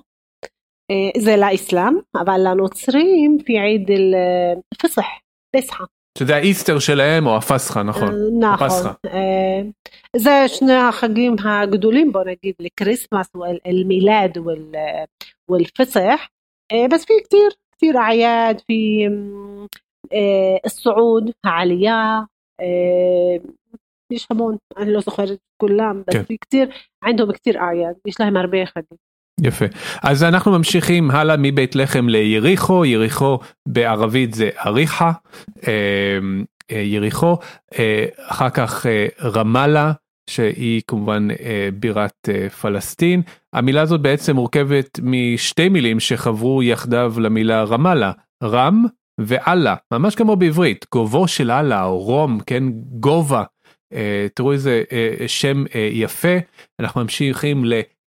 זה לאסלאם אבל לנוצרים في عيد الفصح פסחה שזה האיסטר שלהם או הפסחא נכון. נכון. זה שני החגים הגדולים בוא נגיד לקריסמס والميلاد والفصح بس في كتير كتير أعياد في الصعود העלייה יש המון אני לא זוכרת כולם בס في كتير عندهم كتير أعياد יש להם הרבה חגים. יפה. אז אנחנו ממשיכים הלאה מבית לחם ליריחו. יריחו בערבית זה אריחה. יריחו אחר כך רמאללה שהיא כמובן בירת פלסטין. המילה הזאת בעצם מורכבת משתי מילים שחברו יחדיו למילה רמאללה רם ואללה ממש כמו בעברית גובו של אללה או רום כן גובה. תראו איזה שם יפה. אנחנו ממשיכים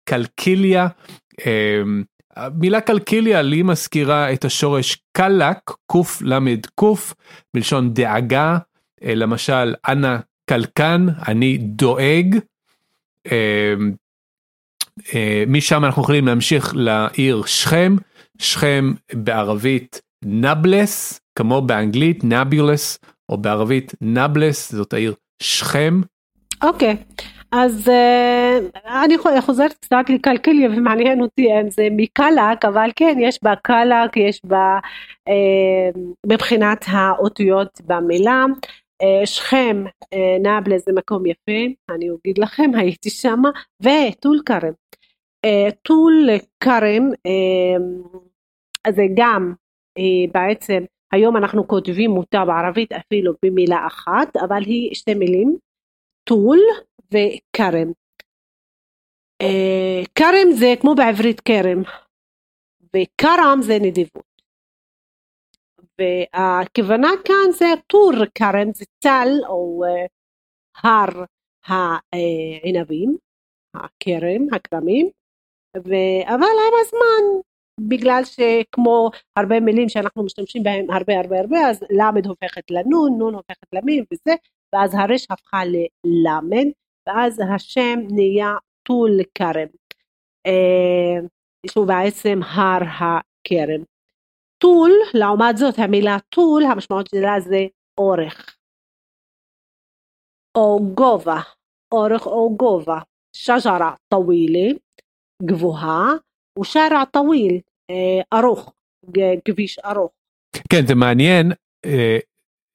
לקלקיליה המילה קלקיליה לי מזכירה את השורש קלק קל"ק מלשון דאגה למשל אנא קלקן אני דואג. משם אנחנו יכולים להמשיך לעיר שכם שכם בערבית נבלס כמו באנגלית נבולס או בערבית נבלס זאת העיר שכם. אוקיי okay. אז uh, אני חוזרת קצת לקלקליה ומעניין אותי אם זה מקלק אבל כן יש בה קלק יש בה uh, מבחינת האותיות במילה. uh, שכם uh, נבלה זה מקום יפה אני אגיד לכם (laughs) הייתי שמה וטול כרם. uh, טול כרם uh, זה גם uh, בעצם היום אנחנו כותבים אותה בערבית אפילו במילה אחת אבל היא שתי מילים. טול וכרם. אה, כרם זה כמו בעברית כרם וכרם זה נדיבות. והכוונה כאן זה טור כרם זה צל או אה, הר הענבים, הכרם, הכרמים, אבל עם הזמן בגלל שכמו הרבה מילים שאנחנו משתמשים בהם הרבה הרבה הרבה אז למד הופכת לנון, נון הופכת למין וזה ואז הרש הפכה ללמד ואז השם נהיה טול כרם, אה, שהוא בעצם הר הכרם. طول, לעומת זאת המילה طول, המשמעות שלה זה אורך, או גובה, אורך או גובה. شجرة طويلة, גבוהה, ו شارع طويل, אה, ארוך, כביש ארוך. כן, זה מעניין, אה,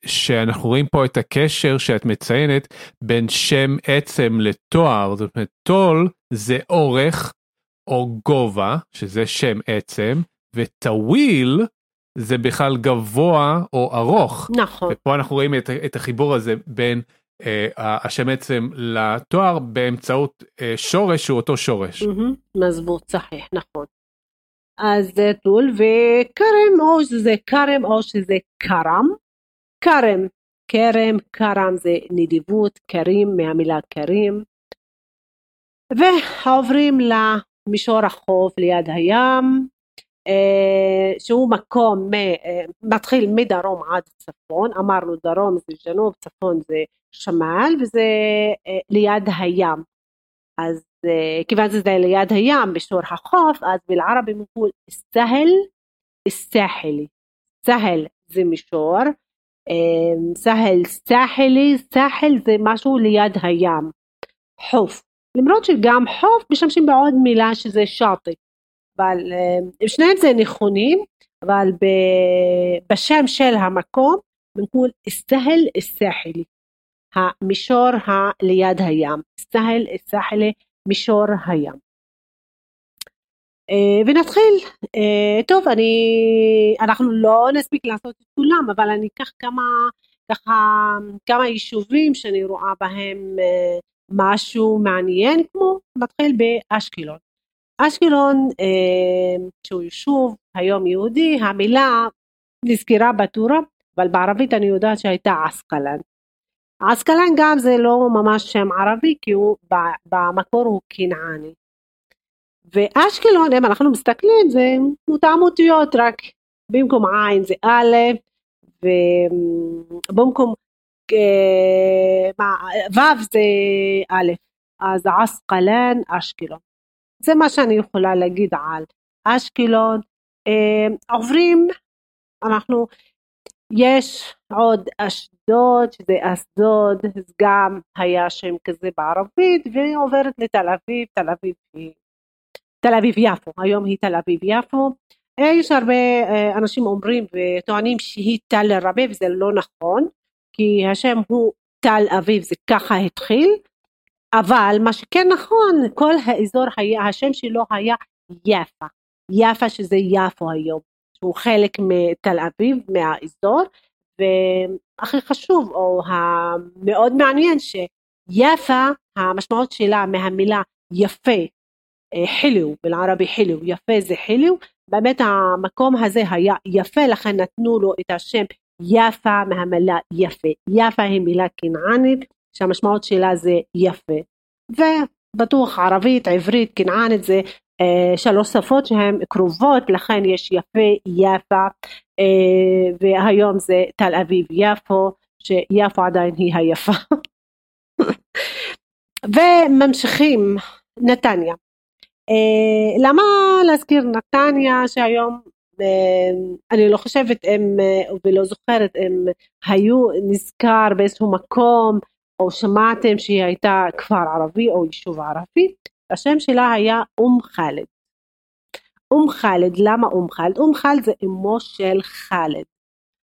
שאנחנו רואים פה את הקשר שאת מציינת בין שם עצם לתואר, זאת אומרת טול זה אורך או גובה, שזה שם עצם, וטוויל זה בכלל גבוה או ארוך. נכון. ופה אנחנו רואים את, את החיבור הזה בין אה, השם עצם לתואר באמצעות אה, שורש שהוא אותו שורש. מזבוט, צחיח, נכון. אז זה טול, וכרם או שזה כרם או שזה כרם. כרם, כרם, כרם זה נדיבות, כרים מהמילה כרים. ועוברים למישור החוף ליד הים, אה, שהוא מקום אה, מתחיל מדרום עד צפון, אמרנו דרום זה ג'נוב, צפון זה שמאל וזה אה, ליד הים. אז כיוון שזה ליד הים בשור החוף, אז בלערבי מפול סהל סאחלי. סהל זה מישור, סהל סאחלי, סאחל זה משהו ליד הים. חוף. למרות שגם חוף משתמשים בעוד מילה שזה שאטי. אבל שניהם זה נכונים, אבל בשם של המקום בנקול סהל סאחלי. המישור הליד הים. סהל סאחלי מישור הים. Uh, ונתחיל. Uh, טוב, אני, אנחנו לא נספיק לעשות את כולם, אבל אני אקח כמה, ככה, כמה יישובים שאני רואה בהם uh, משהו מעניין, כמו מתחיל באשקלון. אשקלון, שהוא יישוב היום יהודי, המילה נזכרה בתורה, אבל בערבית אני יודעת שהייתה עסקלן. עסקלן גם זה לא ממש שם ערבי כי הוא במקור הוא כנעני. ואשקלון אם אנחנו מסתכלים זה אותם אותיות רק במקום עין זה א' ובמקום ו' זה א' אז עסקלן אשקלון. זה מה שאני יכולה להגיד על אשקלון. עוברים אנחנו יש עוד אשדוד, שזה אשדוד, גם היה שם כזה בערבית, ועוברת לתל אביב, תל אביב היא... תל אביב יפו, היום היא תל אביב יפו. יש הרבה אה, אנשים אומרים וטוענים שהיא תל רבה וזה לא נכון, כי השם הוא תל אביב, זה ככה התחיל, אבל מה שכן נכון, כל האזור היה, השם שלו היה יפה, יפה שזה יפו היום. שהוא חלק מתל אביב, מהאזור, והכי חשוב, או המאוד מעניין, שיפה, המשמעות שלה מהמילה יפה, חיליו, בלערבי חיליו, יפה זה חיליו, באמת המקום הזה היה יפה, לכן נתנו לו את השם יפה מהמילה יפה. יפה היא מילה כנענית, שהמשמעות שלה זה יפה. ובטוח ערבית, עברית, כנענית זה אה, שלוש שפות שהן קרובות, לכן יש יפה, יפה, אה, והיום זה תל אביב יפו, שיפו עדיין היא היפה. (laughs) וממשיכים, נתניה. אה, למה להזכיר נתניה שהיום אני לא חושבת אם ולא זוכרת אם היו נזכר באיזשהו מקום או שמעתם שהיא הייתה כפר ערבי או יישוב ערבי השם שלה היה אום חאלד. אום חאלד, למה אום חאלד? אום חאלד זה אמו של חאלד.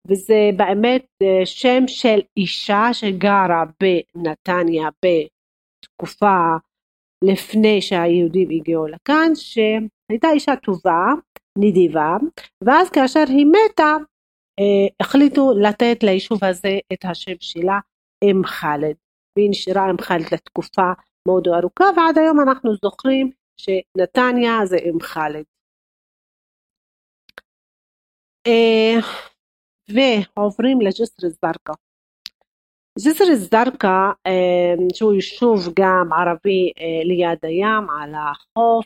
וזה באמת אה, שם של אישה שגרה בנתניה בתקופה לפני שהיהודים הגיעו לכאן, שהייתה אישה טובה, נדיבה, ואז כאשר היא מתה, אה, החליטו לתת ליישוב הזה את השם שלה, אם חאלד. והיא נשארה עם חאלד לתקופה מאוד ארוכה ועד היום אנחנו זוכרים שנתניה זה עם חאלד. אה, ועוברים לג'סר א-זרקא. ג'סר א-זרקא אה, שהוא יישוב גם ערבי אה, ליד הים על החוף.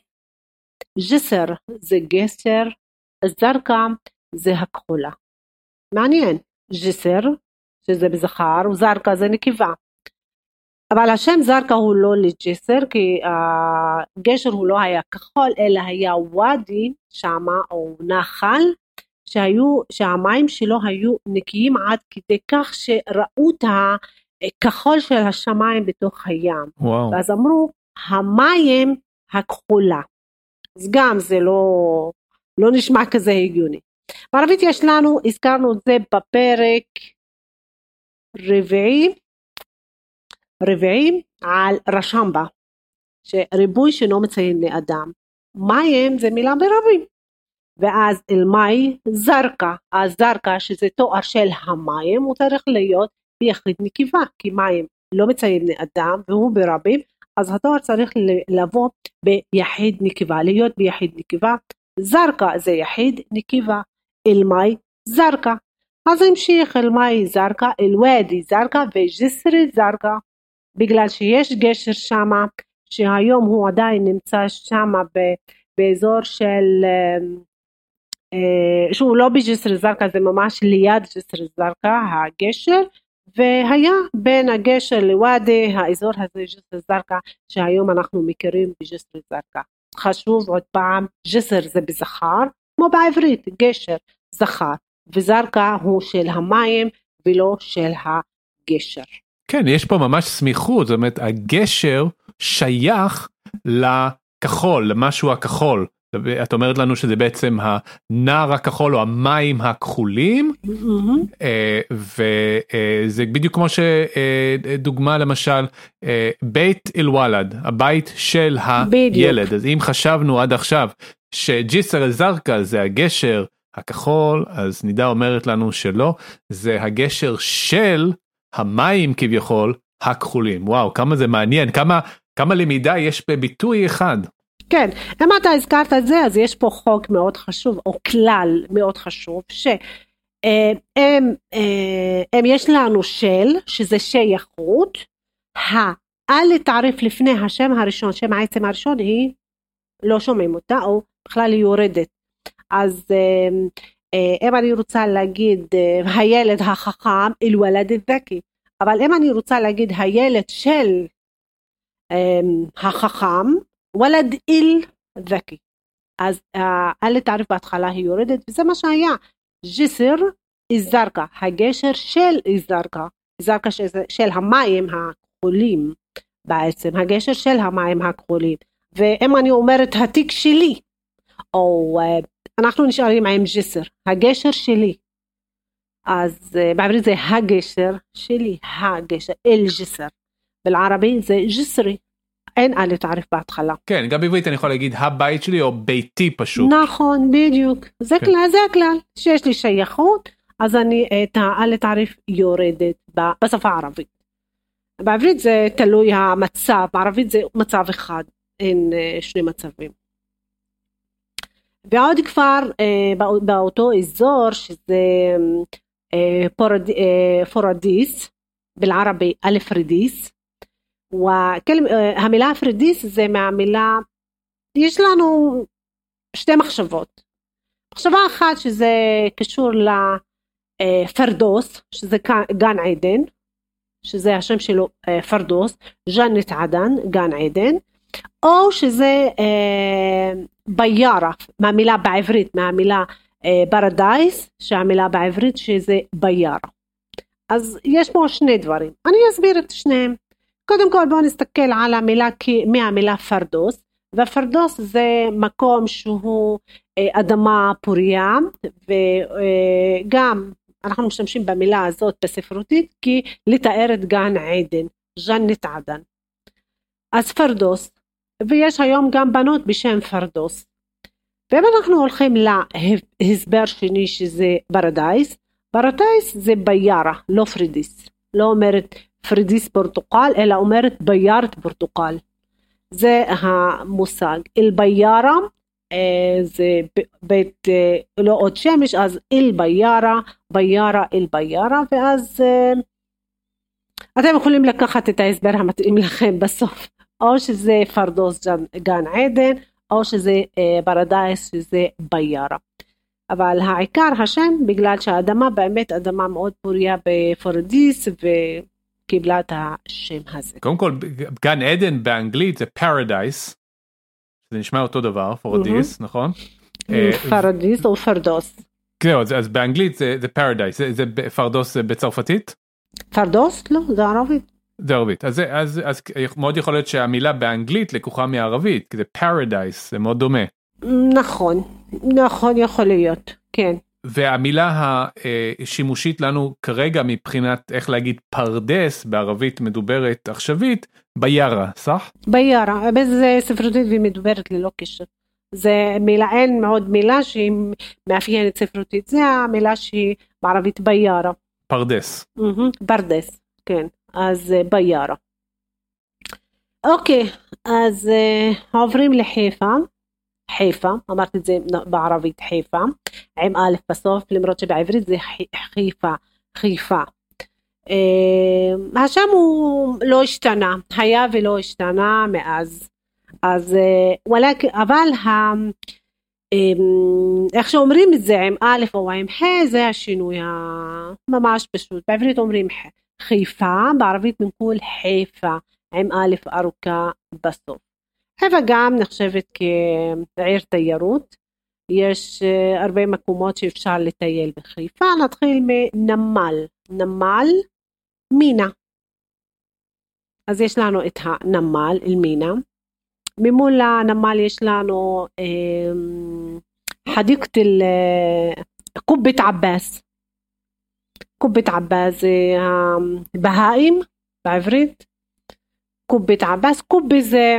ג'סר זה גסר, א-זרקא זה הכחולה. מעניין, ג'סר שזה בזכר וזרקא זה נקבה. אבל השם זרקא הוא לא לג'סר כי הגשר הוא לא היה כחול אלא היה ואדי שמה או נחל שהיו, שהמים שלו היו נקיים עד כדי כך שראו את הכחול של השמיים בתוך הים. וואו. ואז אמרו המים הכחולה. אז גם זה לא, לא נשמע כזה הגיוני. בערבית יש לנו, הזכרנו את זה בפרק רביעי רביעי על רשמבה, שריבוי שאינו מציין לאדם. מים זה מילה ברבים. ואז אל-מאי זרקה, אז זרקה שזה תואר של המים הוא צריך להיות ביחיד נקבה, כי מים לא מציין לאדם והוא ברבים, אז התואר צריך לבוא ביחיד נקבה, להיות ביחיד נקבה, זרקה זה יחיד, נקבה. אל-מאי זרקה. אז המשיך אל-מאי זרקה, אל-ואדי זרקה וג'סרי זרקה. בגלל שיש גשר שמה, שהיום הוא עדיין נמצא שמה באזור של, אה, שהוא לא בג'סר א-זרקא, זה ממש ליד ג'סר א-זרקא, הגשר, והיה בין הגשר לוואדי, האזור הזה ג'סר א-זרקא, שהיום אנחנו מכירים בג'סר א-זרקא. חשוב עוד פעם, ג'סר זה בזכר, כמו בעברית, גשר, זכר, וזרקא הוא של המים ולא של הגשר. כן, יש פה ממש סמיכות, זאת אומרת, הגשר שייך לכחול, למשהו הכחול. את אומרת לנו שזה בעצם הנער הכחול או המים הכחולים mm-hmm. וזה בדיוק כמו שדוגמה למשל בית אל-וואלד הבית של הילד. אז אם חשבנו עד עכשיו שג'יסר א-זרקא זה הגשר הכחול אז נידה אומרת לנו שלא זה הגשר של המים כביכול הכחולים וואו כמה זה מעניין כמה כמה למידה יש בביטוי אחד. כן, אם אתה הזכרת את זה? אז יש פה חוק מאוד חשוב או כלל מאוד חשוב שאם אה, אה, יש לנו של שזה שייכות, האל תעריף לפני השם הראשון, שם העצם הראשון היא לא שומעים אותה או בכלל היא יורדת. אז אה, אם אני רוצה להגיד הילד החכם אל-וולד א-זכי, אבל אם אני רוצה להגיד הילד של החכם ולד איל זקי. אז אל תעריף בהתחלה היא יורדת וזה מה שהיה. ג'סר איזרקה, הגשר של איזרקה, איזרקה של, של המים הכחולים בעצם, הגשר של המים הכחולים. ואם אני אומרת התיק שלי, או אנחנו נשארים עם ג'סר, הגשר שלי. אז בעברית זה הגשר שלי, הגשר, אל ג'סר. بالعربي זה ג'סרי, אין א' תעריף בהתחלה. כן, גם בעברית אני יכול להגיד הבית שלי או ביתי פשוט. נכון, בדיוק. זה כן. כלל, זה הכלל, שיש לי שייכות, אז אני את האלף תעריף יורדת בשפה הערבית. בעברית זה תלוי המצב, בערבית זה מצב אחד, אין אה, שני מצבים. ועוד כפר אה, באותו אזור שזה אה, אה, פורדיס, בלערבי אלף רדיס, והמילה פרדיס זה מהמילה, יש לנו שתי מחשבות. מחשבה אחת שזה קשור לפרדוס, שזה גן עדן, שזה השם שלו אה, פרדוס, ג'נת עדן, גן עדן, או שזה אה, ביארה, מהמילה בעברית, מהמילה אה, פרדייס, שהמילה בעברית שזה ביארה. אז יש פה שני דברים, אני אסביר את שניהם. קודם כל בואו נסתכל על המילה מהמילה פרדוס והפרדוס זה מקום שהוא אה, אדמה פוריה וגם אנחנו משתמשים במילה הזאת בספרותית כי לתאר את גן עדן, ג'נת עדן. אז פרדוס ויש היום גם בנות בשם פרדוס. ואם אנחנו הולכים להסבר שני שזה ברדייס, ברדייס זה ביארה, לא פרידיס. לא אומרת פרידיס פורטוקל, אלא אומרת ביארת פורטוקל. זה המושג. אל-ביארה אה, זה בית, אה, לא עוד שמש, אז אל-ביארה, ביארה אל-ביארה, ואז אה, אתם יכולים לקחת את ההסבר המתאים לכם בסוף. (laughs) או שזה פרדוס גן עדן, או שזה פרדייס שזה بيارة. אבל העיקר השם בגלל שהאדמה באמת אדמה מאוד פוריה בפורדיס ו... קיבלה את השם הזה. קודם כל גן עדן באנגלית זה paradise. זה נשמע אותו דבר פורדיס נכון? אה, فرديس או فردوس. זהו אז באנגלית זה paradise זה فردوس בצרפתית? فردوس? לא זה ערבית. זה ערבית אז אז אז מאוד יכול להיות שהמילה באנגלית לקוחה מערבית כי זה פרדייס זה מאוד דומה. נכון נכון יכול להיות כן. והמילה השימושית לנו כרגע מבחינת איך להגיד פרדס בערבית מדוברת עכשווית ביארה, סח? ביארה, באיזה ספרותית והיא מדוברת ללא קשר. זה מילה, אין מאוד מילה שהיא מאפיינת ספרותית, זה המילה שהיא בערבית ביארה. פרדס. פרדס, כן, אז אה, ביארה. אוקיי, אז uh, עוברים לחיפה. חיפה, אמרתי את זה בערבית חיפה, עם א' בסוף, למרות שבעברית זה חיפה, חיפה. השם הוא לא השתנה, היה ולא השתנה מאז. אז וואלק, אבל איך שאומרים את זה עם א' או עם ח' זה השינוי הממש פשוט. בעברית אומרים חיפה, בערבית בנקול חיפה עם א' ארוכה בסוף. חיפה גם נחשבת כעיר תיירות. יש הרבה מקומות שאפשר לטייל בחיפה. נתחיל מנמל. נמל מינה. אז יש לנו את הנמל, אל-מינה. ממול הנמל יש לנו حديقة قبة عباس قبة عباس بهائم בעברית قبة عباس قبة זה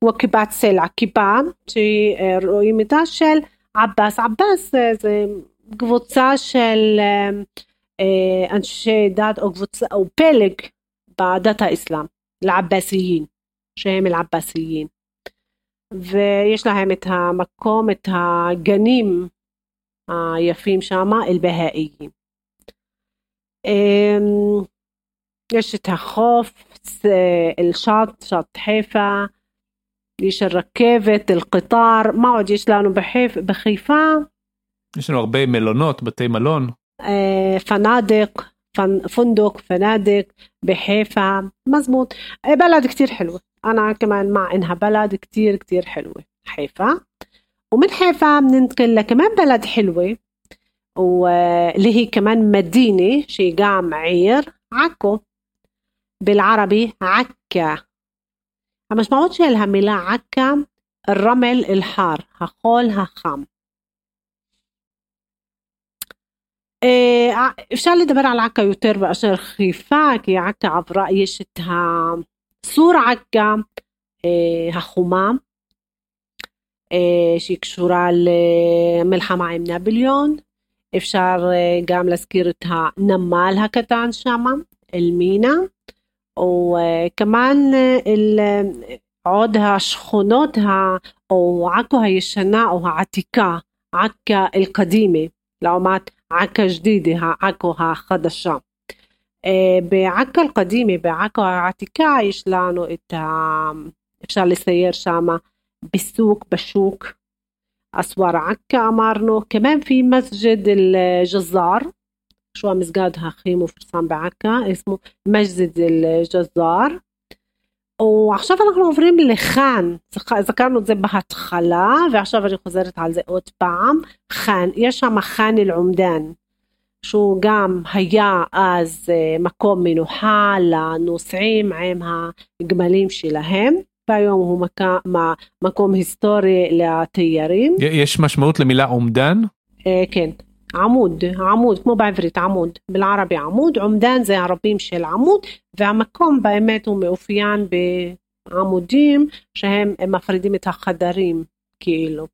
כמו כיפת סלע, כיפה שרואים איתה של עבאס, עבאס זה קבוצה של אנשי דת או קבוצה או פלג בדת האסלאם, לעבאסיין, שהם אל-עבאסיין. ויש להם את המקום, את הגנים היפים שם, אל-בהאיים. אמ, יש את החוף, אל-שט, שט חיפה, יש הרכבת, אל-קטר, מה עוד יש לנו בחיפ, בחיפה? יש לנו הרבה מלונות, בתי מלון. אה, פנאדק, פונדוק, פנאדק, בחיפה, מזמות, אה, בלד كتير حلوة. أنا كمان مع إنها بلد كتير كتير حلوة حيفا ومن حيفا بننتقل لكمان بلد حلوة واللي هي كمان مدينة شي قام عير عكو بالعربي عكا. مش معودش هالميلا عكا؟ الرمل الحار. هخول هخام إيه افشار دبر على عكا يوتر بأشر خفاك يا عكا عبراء يشتها صور عكا. إيه هخمام إيه شي كشورة الملحة مع نابليون إفشار إيه، قام لسكيرتها نمالها كتان شامم المينا. וכמובן עוד השכונות או עכו הישנה או העתיקה עכא אל-קדימה לעומת עכא ג'דידה העכו החדשה בעכו אל-קדימה, בעכו העתיקה, יש לנו את ה... אפשר לסייר שם בסוק, בשוק. אסואר עכא אמרנו, כמובן في مسجد الجزار شو המסגד הכי מפורסם בעכא, اسمه مسجد الجزار. ועכשיו אנחנו עוברים לכאן, זכרנו את זה בהתחלה ועכשיו אני חוזרת על זה עוד פעם, חאן, יש שם חאן אל-עומדן. שהוא גם היה אז מקום מנוחה לנוסעים עם הגמלים שלהם, והיום הוא מקום, מקום היסטורי לתיירים. יש משמעות למילה אומדן? כן, עמוד, עמוד, כמו בעברית עמוד, בלערבי עמוד, עומדן זה הרבים של עמוד, והמקום באמת הוא מאופיין בעמודים שהם מפרידים את החדרים, כאילו.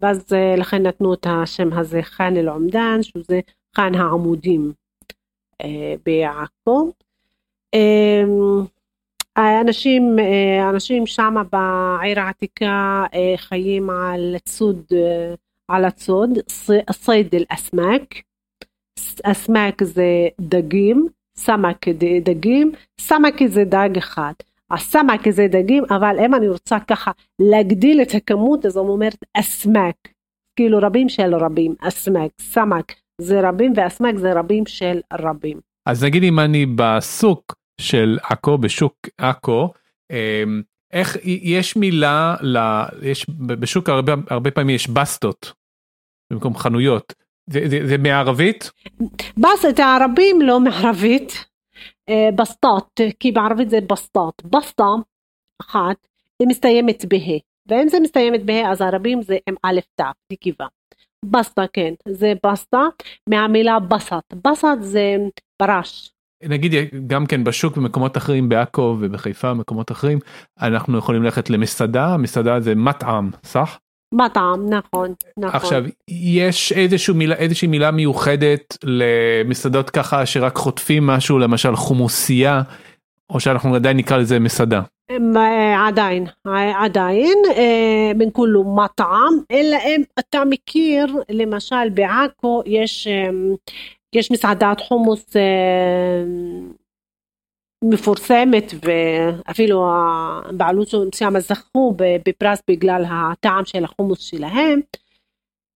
ואז לכן נתנו את השם הזה חאן אל-עומדן, שזה חאן העמודים אה, בעכו. האנשים, אה, אנשים שם בעיר העתיקה אה, חיים על צוד, על הצוד, صيد الأسماك, אסמק זה דגים, סמק דגים, סמק זה דג אחד. הסמק זה דגים, אבל אם אני רוצה ככה להגדיל את הכמות, אז אני אומרת אסמק, כאילו רבים של רבים, אסמק, סמק, זה רבים ואסמק זה רבים של רבים. אז נגיד אם אני בסוק של עכו בשוק עכו אמ, איך יש מילה ל... יש בשוק הרבה הרבה פעמים יש בסטות במקום חנויות. זה, זה, זה מערבית? בסט הערבים לא מערבית. אה, בסטות כי בערבית זה בסטות. בסטה אחת היא מסתיימת בה. ואם זה מסתיימת בה אז ערבים זה עם א' ת' נקבה. בסטה כן, זה בסטה מהמילה بسط, بسط זה فرش. נגיד גם כן בשוק במקומות אחרים בעכו ובחיפה מקומות אחרים אנחנו יכולים ללכת למסעדה מסעדה זה מטעם סך? מטעם נכון נכון. עכשיו יש איזשהו מילה איזושהי מילה מיוחדת למסעדות ככה שרק חוטפים משהו למשל חומוסייה או שאנחנו עדיין נקרא לזה מסעדה. ما- עדיין, עדיין, אה, בין כולו מטעם, אלא אם אתה מכיר, למשל בעכו יש, אה, יש מסעדת חומוס אה, מפורסמת ואפילו הבעלות שם זכו בפרס בגלל הטעם של החומוס שלהם,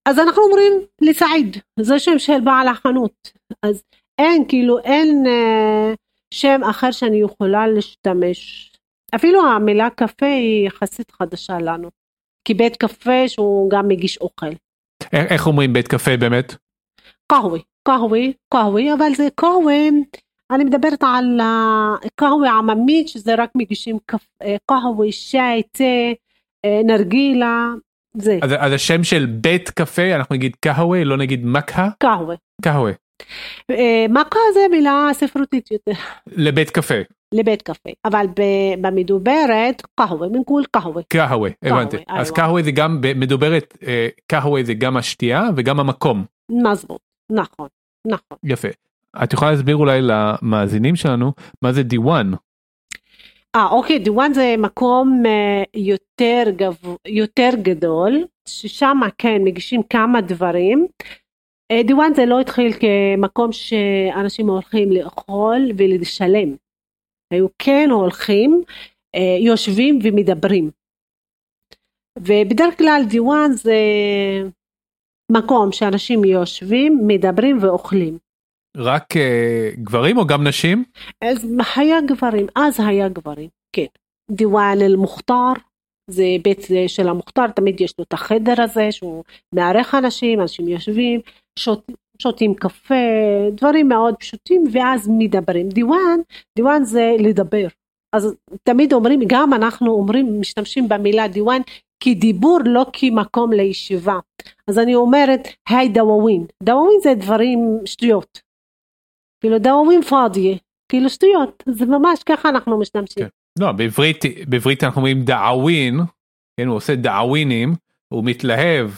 אז אנחנו אומרים לסעיד, זה שם של בעל החנות, אז אין כאילו אין אה, שם אחר שאני יכולה להשתמש. אפילו המילה קפה היא יחסית חדשה לנו. כי בית קפה שהוא גם מגיש אוכל. איך אומרים בית קפה באמת? קהווה, קהווה, קהווה, אבל זה קהווה, אני מדברת על אה, קהווה עממית, שזה רק מגישים אה, קהווה, שי, תה, אה, נרגילה, זה, אז אז השם של בית קפה אנחנו נגיד קהווה לא נגיד מקה? קהווה. קהווה. מכה זה מילה ספרותית יותר, לבית קפה. לבית קפה, אבל במדוברת, קהווה, בנקול קהווה. קהווה הבנתי. אז. קהווה זה גם ב- מדוברת אה, קהווה זה גם השתייה וגם המקום. מזבוט, נכון, נכון. יפה. את יכולה להסביר אולי למאזינים שלנו מה זה דיוואן. אה, אוקיי, דיוואן זה מקום אה, יותר, גב... יותר גדול, ששם כן מגישים כמה דברים. אה, דיוואן זה לא התחיל כמקום שאנשים הולכים לאכול ולשלם. היו כן הולכים, אה, יושבים ומדברים. ובדרך כלל דיוואן זה מקום שאנשים יושבים, מדברים ואוכלים. רק אה, גברים או גם נשים? אז היה גברים, אז היה גברים, כן. דיוואן אל-מוכתר, זה בית של המוכתר, תמיד יש לו את החדר הזה שהוא מארח אנשים, אנשים יושבים, שות, שותים קפה, דברים מאוד פשוטים, ואז מדברים. ديوان, ديوان זה לדבר. אז תמיד אומרים, גם אנחנו אומרים, משתמשים במילה ديوان כדיבור, לא כמקום לישיבה. אז אני אומרת, هاي دواوين. دواوين זה דברים, שטויות. כאילו دواوين فاضية, כאילו שטויות, זה ממש ככה אנחנו משתמשים. כן. לא בעברית בעברית אנחנו אומרים דאווין. כן, הוא עושה דאווינים הוא מתלהב.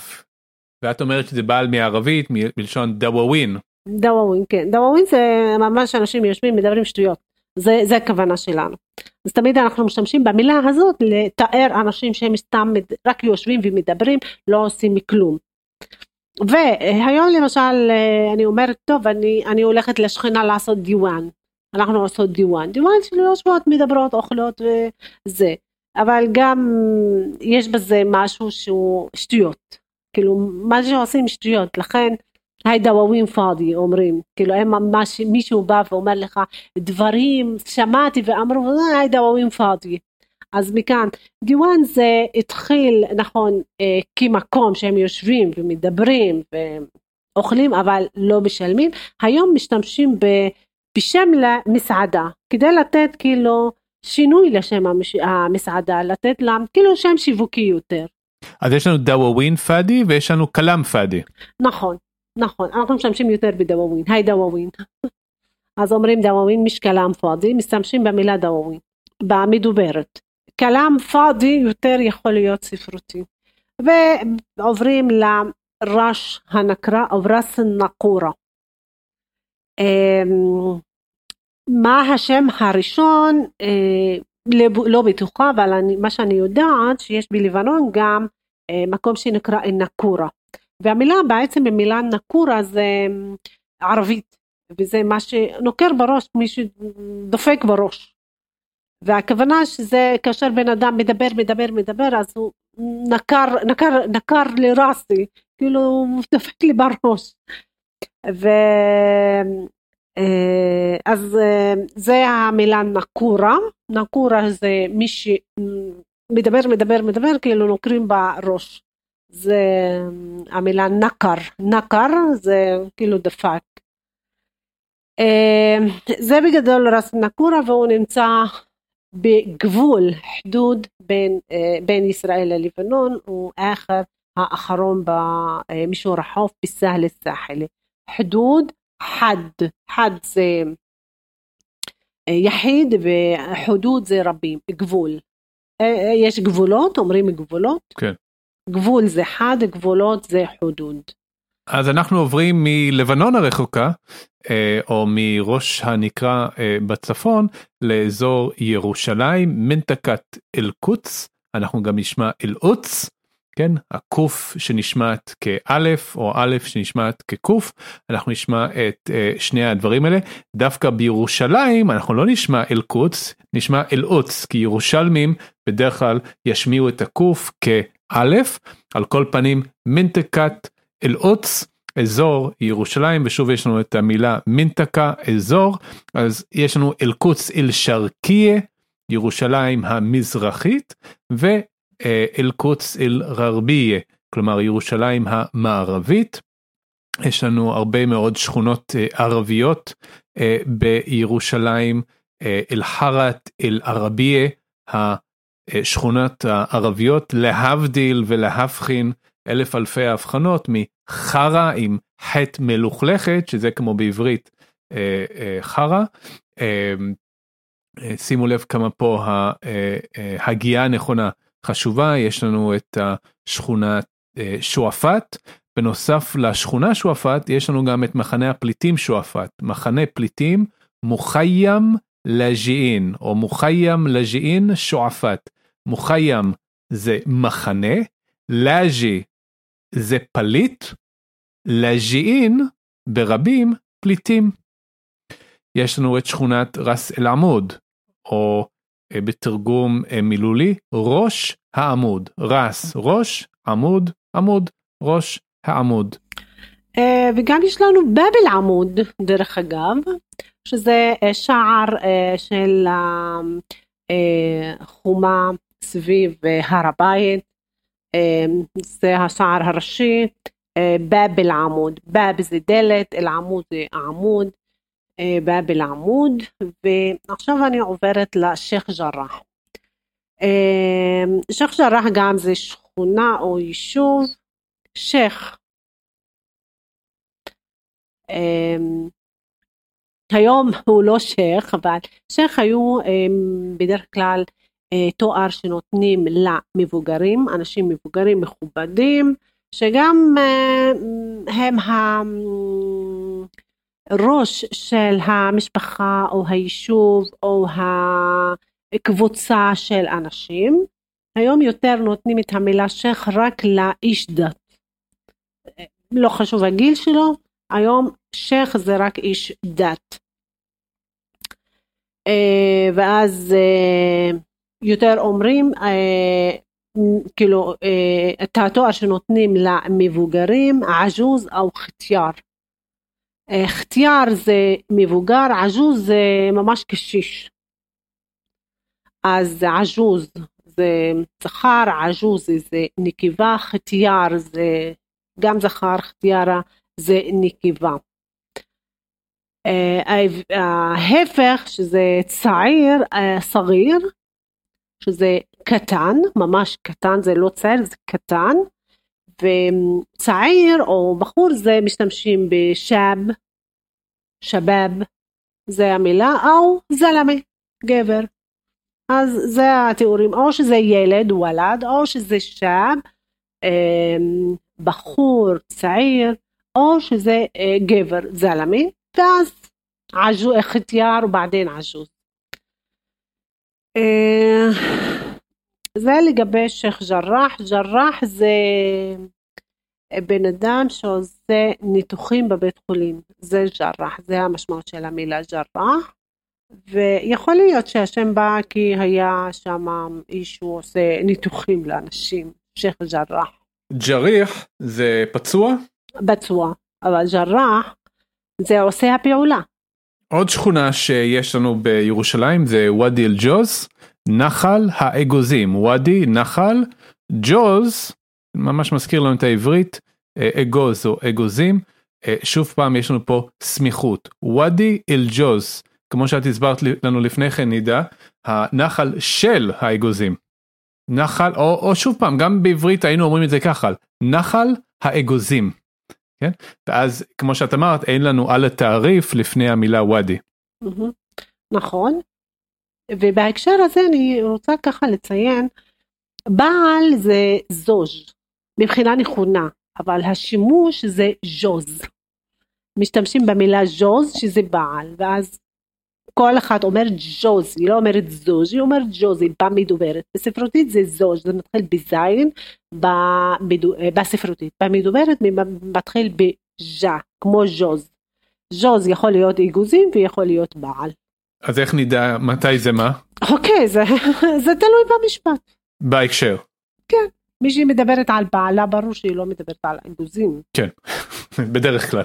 ואת אומרת שזה בעל מערבית מלשון דוואווין. דוואווין, כן. דוואווין זה ממש אנשים יושבים מדברים שטויות. זה, זה הכוונה שלנו. אז תמיד אנחנו משתמשים במילה הזאת לתאר אנשים שהם סתם רק יושבים ומדברים, לא עושים כלום. והיום למשל אה, אני אומרת טוב אני, אני הולכת לשכנה לעשות דיוואן. אנחנו עושות דיוואן. דיוואן של יושבות מדברות אוכלות וזה. אבל גם יש בזה משהו שהוא שטויות. כאילו מה שעושים שטויות לכן היי דוואווין פאדי אומרים כאילו הם ממש מישהו בא ואומר לך דברים שמעתי ואמרו "אה, היי דוואווין פאדי. אז מכאן דיוואן זה התחיל נכון אה, כמקום שהם יושבים ומדברים ואוכלים אבל לא משלמים. היום משתמשים ב- בשם למסעדה כדי לתת כאילו שינוי לשם המש- המסעדה לתת לה כאילו שם שיווקי יותר. אז יש לנו דוואווין פאדי ויש לנו כלאם פאדי. נכון, נכון, אנחנו משתמשים יותר בדוואווין, היי דוואווין. אז אומרים דוואווין מש כלאם פאדי, משתמשים במילה דוואווין, במדוברת. כלאם פאדי יותר יכול להיות ספרותי. ועוברים לרש הנקרה או רס נקורה. אמ, מה השם הראשון? אה, לא- בטוחה, אבל אני, מה שאני יודעת שיש בלבנון גם אה, מקום שנקרא נקורה. והמילה בעצם במילה נקורה זה אמ, ערבית וזה מה שנוקר בראש מי שדופק בראש. והכוונה שזה כאשר בן אדם מדבר מדבר מדבר אז הוא נקר נקר נקר לרסי כאילו הוא דופק לי בראש. ו... אה, אז אה, זה המילה נקורה. נקורה זה מי שמדבר מדבר מדבר כאילו נוקרים בראש זה המילה נקר, נקר זה כאילו דפק. אה, זה בגדול רס נקורה והוא נמצא בגבול חדוד בין, אה, בין ישראל ללבנון, הוא האחר האחרון במישור החוף בסהל א-סאחלי. חדוד, חד, חד זה אה, יחיד וחדוד זה רבים, גבול. אה, יש גבולות, אומרים גבולות. כן. גבול זה חד, גבולות זה חודוד. אז אנחנו עוברים מלבנון הרחוקה, אה, או מראש הנקרה אה, בצפון, לאזור ירושלים, מנתקת אל-קודס, אנחנו גם נשמע אל-עוץ, כן, הקוף שנשמעת כאלף, או א' שנשמעת כקוף, אנחנו נשמע את שני הדברים האלה. דווקא בירושלים אנחנו לא נשמע אל-קודס, נשמע אל-עוץ, כי ירושלמים בדרך כלל ישמיעו את הקוף כאלף, על כל פנים מנתקת אל-עוץ, אזור ירושלים, ושוב יש לנו את המילה מינטקה, אזור, אז יש לנו אל-קודס אל-שרקיה, ירושלים המזרחית, ואל-קודס אל-ררביה, כלומר ירושלים המערבית. יש לנו הרבה מאוד שכונות ערביות בירושלים, אל-חרת, אל-ערביה, השכונות הערביות, להבדיל ולהבחין אלף אלפי הבחנות מחרא עם חטא מלוכלכת שזה כמו בעברית אה, אה, חרא. אה, אה, שימו לב כמה פה ההגייה אה, הנכונה חשובה. יש לנו את השכונה אה, שועפאט. בנוסף לשכונה שועפאט יש לנו גם את מחנה הפליטים שועפאט. מחנה פליטים מוחיים לג'ין או מוחיים לג'ין שועפאט מוחיים זה מחנה לאז'י זה פליט, לג'ין ברבים פליטים. יש לנו את שכונת רס אל עמוד, או אה, בתרגום אה, מילולי, ראש העמוד, רס, ראש, עמוד, עמוד, ראש העמוד. אה, וגם יש לנו בבל עמוד, דרך אגב, שזה שער של חומה סביב הר הבית, זה השער הראשי, באב אל-עמוד, באב זה דלת, אל-עמוד זה עמוד, באב אל-עמוד, ועכשיו אני עוברת לשייח' ג'ראח. שייח' ג'ראח גם זה שכונה או יישוב, שייח' היום הוא לא שייח' אבל שייח' היו בדרך כלל אה, תואר שנותנים למבוגרים, אנשים מבוגרים מכובדים, שגם אה, הם הראש של המשפחה או היישוב או הקבוצה של אנשים. היום יותר נותנים את המילה שייח רק לאיש דת. לא חשוב הגיל שלו, היום שייח זה רק איש דת. אה, ואז יותר אומרים אה, כאילו אה, את התואר שנותנים למבוגרים עג'וז או חטיאר. אה, חטיאר זה מבוגר, עג'וז זה ממש קשיש. אז עג'וז זה זכר, עג'וז זה נקבה, חטיאר זה גם זכר, חטיארה זה נקבה. ההפך שזה צעיר, סגיר, שזה קטן, ממש קטן, זה לא צעיר, זה קטן, וצעיר או בחור זה משתמשים בשאב, שבאב, זה המילה, או זלמה, גבר. אז זה התיאורים, או שזה ילד, וולד, או שזה שאב, אמ, בחור, צעיר, או שזה אה, גבר, זלמה, ואז עג'ו, חטיאר ובעדין עג'וז. אה, זה לגבי שייח' ג'ראח, ג'ראח זה בן אדם שעושה ניתוחים בבית חולים, זה ג'ראח, זה המשמעות של המילה ג'ראח, ויכול להיות שהשם בא כי היה שם איש שהוא עושה ניתוחים לאנשים, שייח' ג'ראח. ג'ריח זה פצוע? פצוע, אבל ג'ראח זה עושה הפעולה. עוד שכונה שיש לנו בירושלים זה ואדי אל ג'וז, נחל האגוזים, ואדי, נחל, ג'וז, ממש מזכיר לנו את העברית, אה, אגוז או אגוזים, אה, שוב פעם יש לנו פה סמיכות, ואדי אל ג'וז, כמו שאת הסברת לנו לפני כן נידה, הנחל של האגוזים. נחל, או, או שוב פעם, גם בעברית היינו אומרים את זה ככה, נחל האגוזים. כן? ואז כמו שאת אמרת אין לנו על התעריף לפני המילה וואדי. נכון. ובהקשר הזה אני רוצה ככה לציין בעל זה זוז' מבחינה נכונה אבל השימוש זה ז'וז. משתמשים במילה ז'וז שזה בעל, ואז כל אחד אומר ג'וז, היא לא אומרת זוז', היא אומרת ג'וז, היא במדוברת. בספרותית זה זוז', זה מתחיל בזין במדו, בספרותית. במדוברת מתחיל בז'ה, כמו ז'וז. ז'וז יכול להיות אגוזים ויכול להיות בעל. אז איך נדע מתי זה מה? אוקיי, זה, (laughs) זה תלוי במשפט. בהקשר. כן. מי שהיא מדברת על בעלה ברור שהיא לא מדברת על אגוזים. כן, (laughs) בדרך כלל.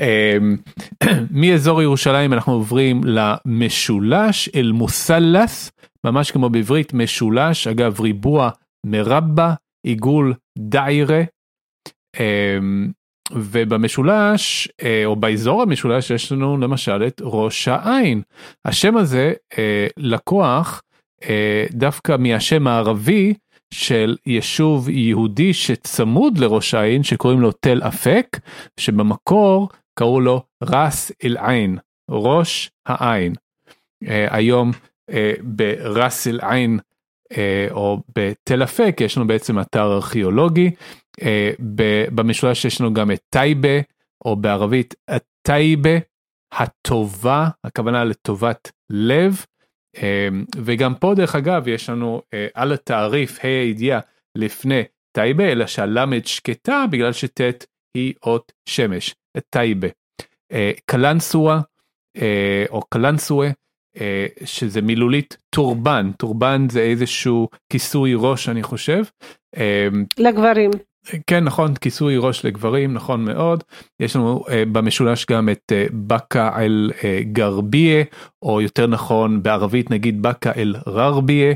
אמ, (clears throat) מאזור ירושלים אנחנו עוברים למשולש אל מוסלס, ממש כמו בעברית משולש, אגב ריבוע מרבה, עיגול דיירה. אמ, ובמשולש אה, או באזור המשולש יש לנו למשל את ראש העין. השם הזה אה, לקוח אה, דווקא מהשם הערבי של יישוב יהודי שצמוד לראש העין שקוראים לו תל אפק שבמקור קראו לו רס אל עין ראש העין. Uh, היום uh, ברס אל עין uh, או בתל אפק יש לנו בעצם אתר ארכיאולוגי uh, במשולש יש לנו גם את טייבה או בערבית טייבה הטובה הכוונה לטובת לב וגם פה דרך אגב יש לנו אה, על התעריף ה' הידיעה לפני טייבה אלא שהלמד שקטה בגלל שט' היא אות שמש, טייבה. אה, קלנסווה אה, או קלנסווה שזה מילולית טורבן, טורבן זה איזשהו כיסוי ראש אני חושב. אמ, לגברים. כן נכון כיסוי ראש לגברים נכון מאוד יש לנו uh, במשולש גם את uh, באקה אל uh, גרביה או יותר נכון בערבית נגיד באקה אל ררביה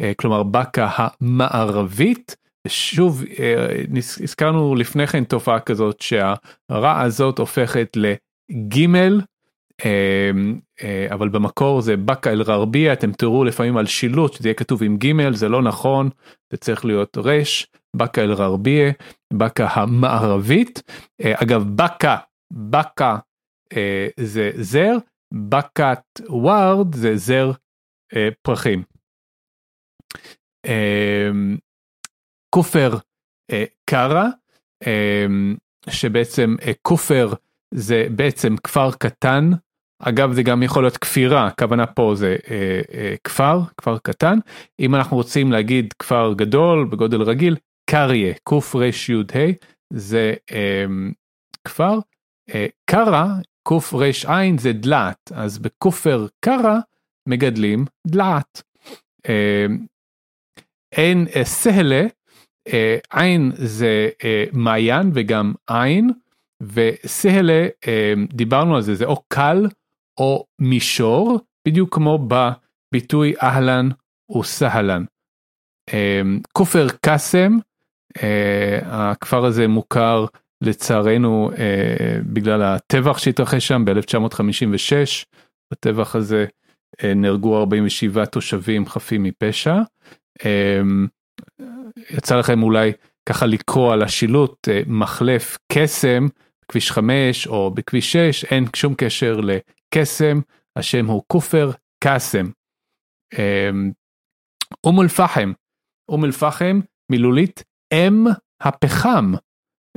uh, כלומר באקה המערבית. שוב uh, הזכרנו לפני כן תופעה כזאת שהרע הזאת הופכת לגימל uh, uh, אבל במקור זה באקה אל ררביה אתם תראו לפעמים על שילוט שזה יהיה כתוב עם גימל זה לא נכון זה צריך להיות רש. באקה אל ררביה, באקה המערבית. אה, אגב באקה, באקה אה, זה זר, באקת ווארד זה זר אה, פרחים. כופר קארה, שבעצם כופר זה בעצם כפר קטן, אגב זה גם יכול להיות כפירה, הכוונה פה זה אה, אה, כפר, כפר קטן, אם אנחנו רוצים להגיד כפר גדול בגודל רגיל, קריה, קר"ה, זה אה, כפר, אה, קרא, קר"ע זה דלעת, אז בכופר קרא מגדלים דלעת. אה, אין אה, סהלה, אה, עין זה אה, מעיין וגם עין, וסהלה, אה, דיברנו על זה, זה או קל או מישור, בדיוק כמו בביטוי אהלן וסהלן. אה, כופר קאסם הכפר הזה מוכר לצערנו uh, בגלל הטבח שהתרחש שם ב-1956. בטבח הזה uh, נהרגו 47 תושבים חפים מפשע. יצא לכם אולי ככה לקרוא על השילוט מחלף קסם בכביש 5 או בכביש 6 אין שום קשר לקסם השם הוא כופר קאסם. אום אל פחם אום אל פחם מילולית אם הפחם.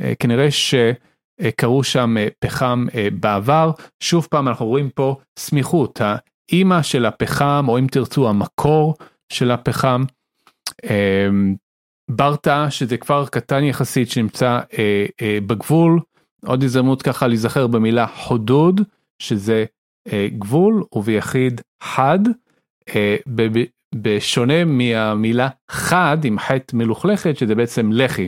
אה, כנראה שקראו שם אה, פחם אה, בעבר, שוב פעם אנחנו רואים פה סמיכות, האימא של הפחם או אם תרצו המקור של הפחם. ברטה שזה כפר קטן יחסית שנמצא בגבול, עוד הזדמנות ככה להיזכר במילה חודוד שזה גבול וביחיד חד. בשונה מהמילה חד עם חטא מלוכלכת שזה בעצם לחי.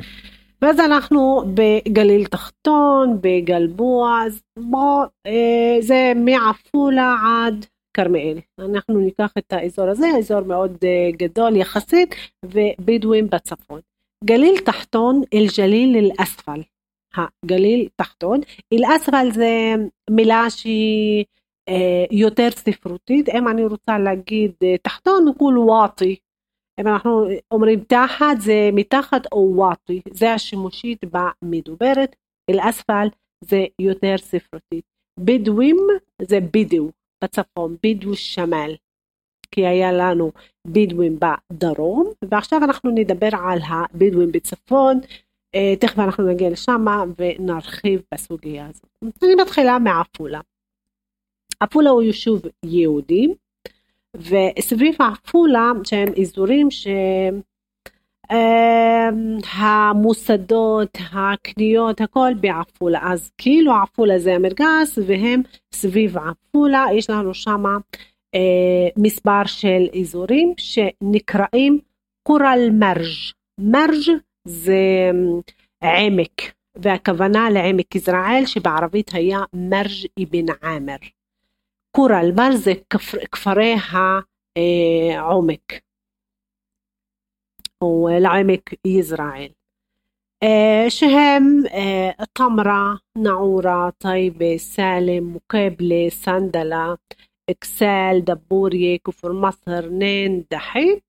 ואז אנחנו בגליל תחתון, בגלבוע, אז בוא, אה, זה מעפולה עד כרמיאל. אנחנו ניקח את האזור הזה, אזור מאוד אה, גדול יחסית, ובדואים בצפון. גליל תחתון, אל-ג'ליל אל-אספל. הגליל תחתון, אל-אספל זה מילה שהיא יותר ספרותית, אם אני רוצה להגיד אה, תחתון נקול וואטי, אם אנחנו אומרים תחת זה מתחת או וואטי, זה השימושית במדוברת, אל-אספל זה יותר ספרותית. בדואים זה בדו בצפון, בדו שמל, כי היה לנו בדואים בדרום, ועכשיו אנחנו נדבר על הבדואים בצפון, תכף אנחנו נגיע לשם ונרחיב בסוגיה הזאת. אני מתחילה מעפולה. עפולה הוא יישוב יהודי, וסביב עפולה שהם אזורים שהם המוסדות, הקניות, הכל בעפולה. אז כאילו עפולה זה המרכז והם סביב עפולה, יש לנו שם אה, מספר של אזורים שנקראים קורל מרג'. מרג' זה עמק, והכוונה לעמק יזרעאל שבערבית היה מרג' אבן עמר. كورة البرز كفريها آه، عمك. والعمك إسرائيل. آه، شهم آه، طمرة نعورة طيبة سالم مقابلة سندلة إكسال دبورية كفر مصر نين دحي.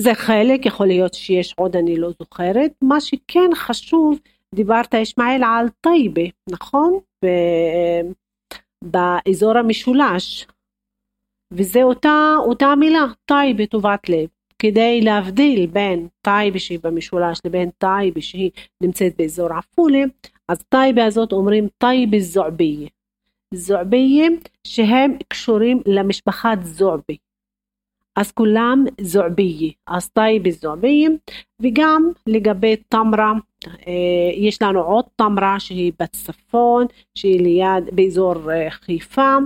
زي خالك يقول ليوت شيش عودني لو زخارت ماشي كان خشوف دبارتا إسماعيل على الطيبة نخون؟ באזור המשולש. וזה אותה, אותה מילה, טייבה, טובת לב. כדי להבדיל בין טייבה שהיא במשולש לבין טייבה שהיא נמצאת באזור עפולה, אז טייבה הזאת אומרים טייבה זועביה. זועביה שהם קשורים למשפחת זועבי. אז כולם זועביה, אז טייבה זועביה, וגם לגבי תמרה, אה, יש לנו עוד תמרה שהיא בצפון, שהיא ליד, באזור אה, חיפה,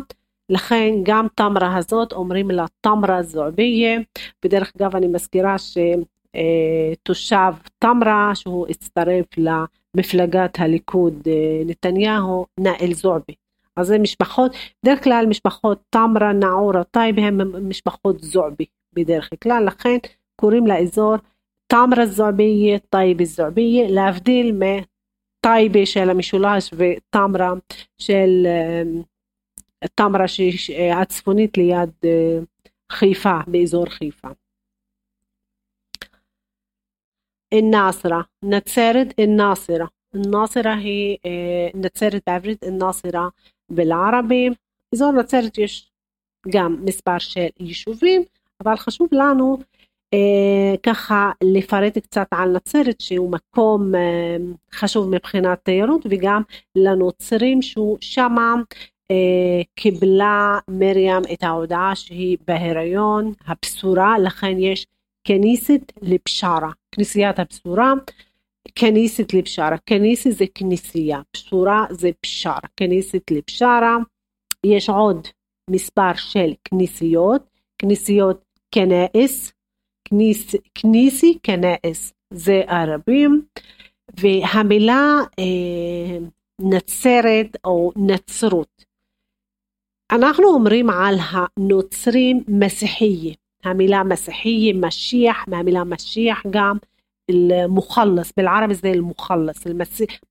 לכן גם תמרה הזאת אומרים לה תמרה זועביה, בדרך אגב אני מזכירה שתושב אה, תמרה שהוא הצטרף למפלגת הליכוד נתניהו נאל זועבי. אז זה משפחות, בדרך כלל משפחות תמרה, נעורה, טייבה הם משפחות זועבי בדרך כלל, לכן קוראים לאזור תמרה זועביה, טייבה זועביה, להבדיל מטייבה של המשולש ותמרה של אה, תמרה הצפונית ליד אה, חיפה, באזור חיפה. א-נאסרה, נצרת א-נאסרה. א-נאסרה היא אה, נצרת בעברית, א-נאסרה בלערבי. באזור נצרת יש גם מספר של יישובים, אבל חשוב לנו אה, ככה לפרט קצת על נצרת שהוא מקום אה, חשוב מבחינת תיירות וגם לנוצרים שהוא שמה אה, קיבלה מרים את ההודעה שהיא בהיריון, הבשורה, לכן יש כניסת לבשרה, כנסיית הבשורה, כניסת לבשרה, כניסת זה כנסייה, בשורה זה בשרה, כניסת לבשרה, יש עוד מספר של כנסיות, כנסיות כנאס, כניס, כניסי כנאס, זה ערבים, והמילה אה, נצרת או נצרות. אנחנו אומרים על הנוצרים מסיחיה, המילה מסיחיה, משיח, מהמילה משיח גם, المخلص بالعربي זה المخلص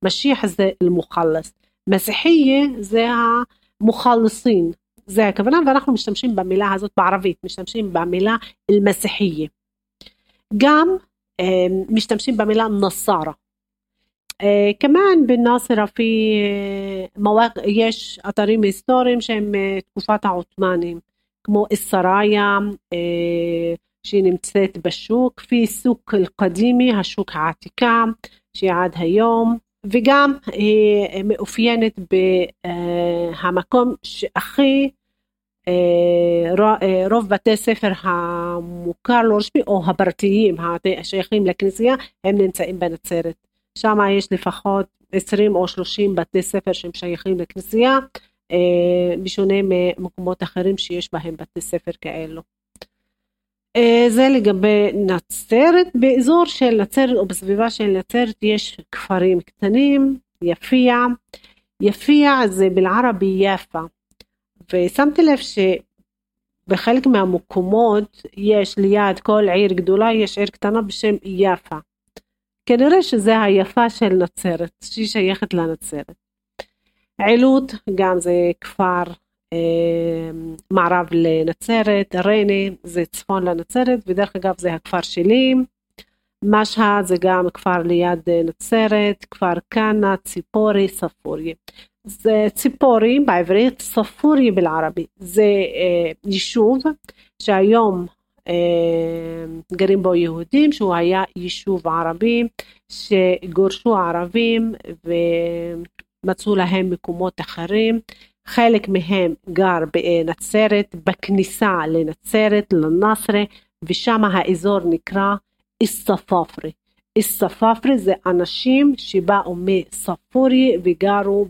משיח זה المخلص מסיחיה זה המוכלסין זה הכוונה ואנחנו משתמשים במילה הזאת בערבית משתמשים במילה אל-מסיחיה גם משתמשים במילה נסארה آه كمان بالناصرة في مواقع יש אתרים היסטוריים שהם תקופת העות'מאנים כמו א-סראיה שהיא נמצאת בשוק, في סוק אל-קדימי, השוק העתיקה שהיא עד היום וגם היא מאופיינת במקום שהכי רוב בתי ספר המוכר לא רשמי או הפרטיים השייכים לכנסייה הם נמצאים בנצרת. שם יש לפחות 20 או 30 בתי ספר שהם שייכים לכנסייה, אה, בשונה ממקומות אחרים שיש בהם בתי ספר כאלו. אה, זה לגבי נצרת, באזור של נצרת או בסביבה של נצרת יש כפרים קטנים, יפיע, יפיע זה בלערבי יפה, ושמתי לב שבחלק מהמקומות יש ליד כל עיר גדולה יש עיר קטנה בשם יפה. כנראה שזה היפה של נצרת, שהיא שייכת לנצרת. עילוט גם זה כפר מערב לנצרת, ריינה זה צפון לנצרת, ודרך אגב זה הכפר שלי. משהד זה גם כפר ליד נצרת, כפר כנא, ציפורי, ספוריה. זה ציפורי בעברית, ספוריה בלערבי. זה אה, יישוב שהיום גרים בו יהודים, שהוא היה יישוב ערבי, שגורשו ערבים ומצאו להם מקומות אחרים. חלק מהם גר בנצרת, בכניסה לנצרת, לנסרה, ושם האזור נקרא איסטפאפרי. איסטפאפרי זה אנשים שבאו מספורי וגרו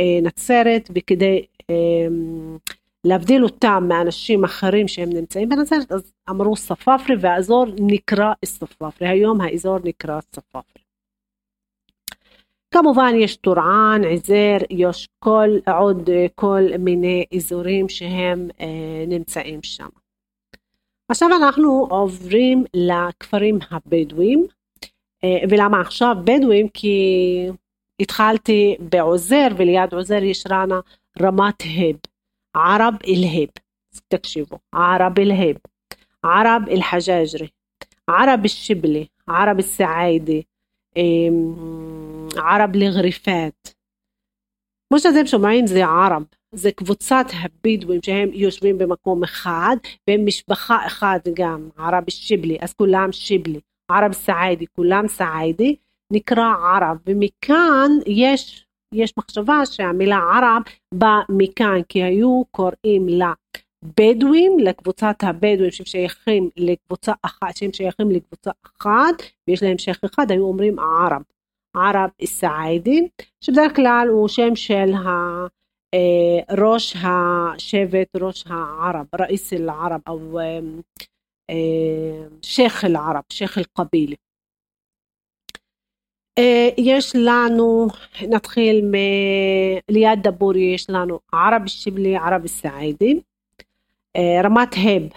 בנצרת, וכדי אמ, להבדיל אותם מאנשים אחרים שהם נמצאים בנצרת, אז אמרו ספאפרי והאזור נקרא ספאפרי, היום האזור נקרא ספאפרי. כמובן יש טורען, עזר, יש כל, עוד כל מיני אזורים שהם אה, נמצאים שם. עכשיו אנחנו עוברים לכפרים הבדואים, אה, ולמה עכשיו בדואים? כי התחלתי בעוזר וליד עוזר יש רנה רמת הב. عرب الهيب تكشفوا عرب الهيب عرب الحجاجري عرب الشبلي عرب السعايدي عرب الغريفات مش אתם שומעים זה ערב, זה קבוצת הבדואים שהם יושבים במקום אחד והם משפחה אחת גם, ערב שיבלי, אז כולם שיבלי, ערב סעידי, כולם סעידי, נקרא ערב, ומכאן יש יש מחשבה שהמילה ערב באה מכאן, כי היו קוראים לה בדואים, לקבוצת הבדואים שהם שייכים לקבוצה אחת, שהם שייכים לקבוצה אחת, ויש להם שייך אחד, היו אומרים ערב. ערב סעידי, שבדרך כלל הוא שם של ה... ראש השבט, ראש הערב, ראיס אל-ערב, או שייח אל-ערב, שייח אל-קבילה. אה, יש לנו, נתחיל מ... ליד דבורי יש לנו ערב שיבלי, ערב סעידי, אה, רמת הב,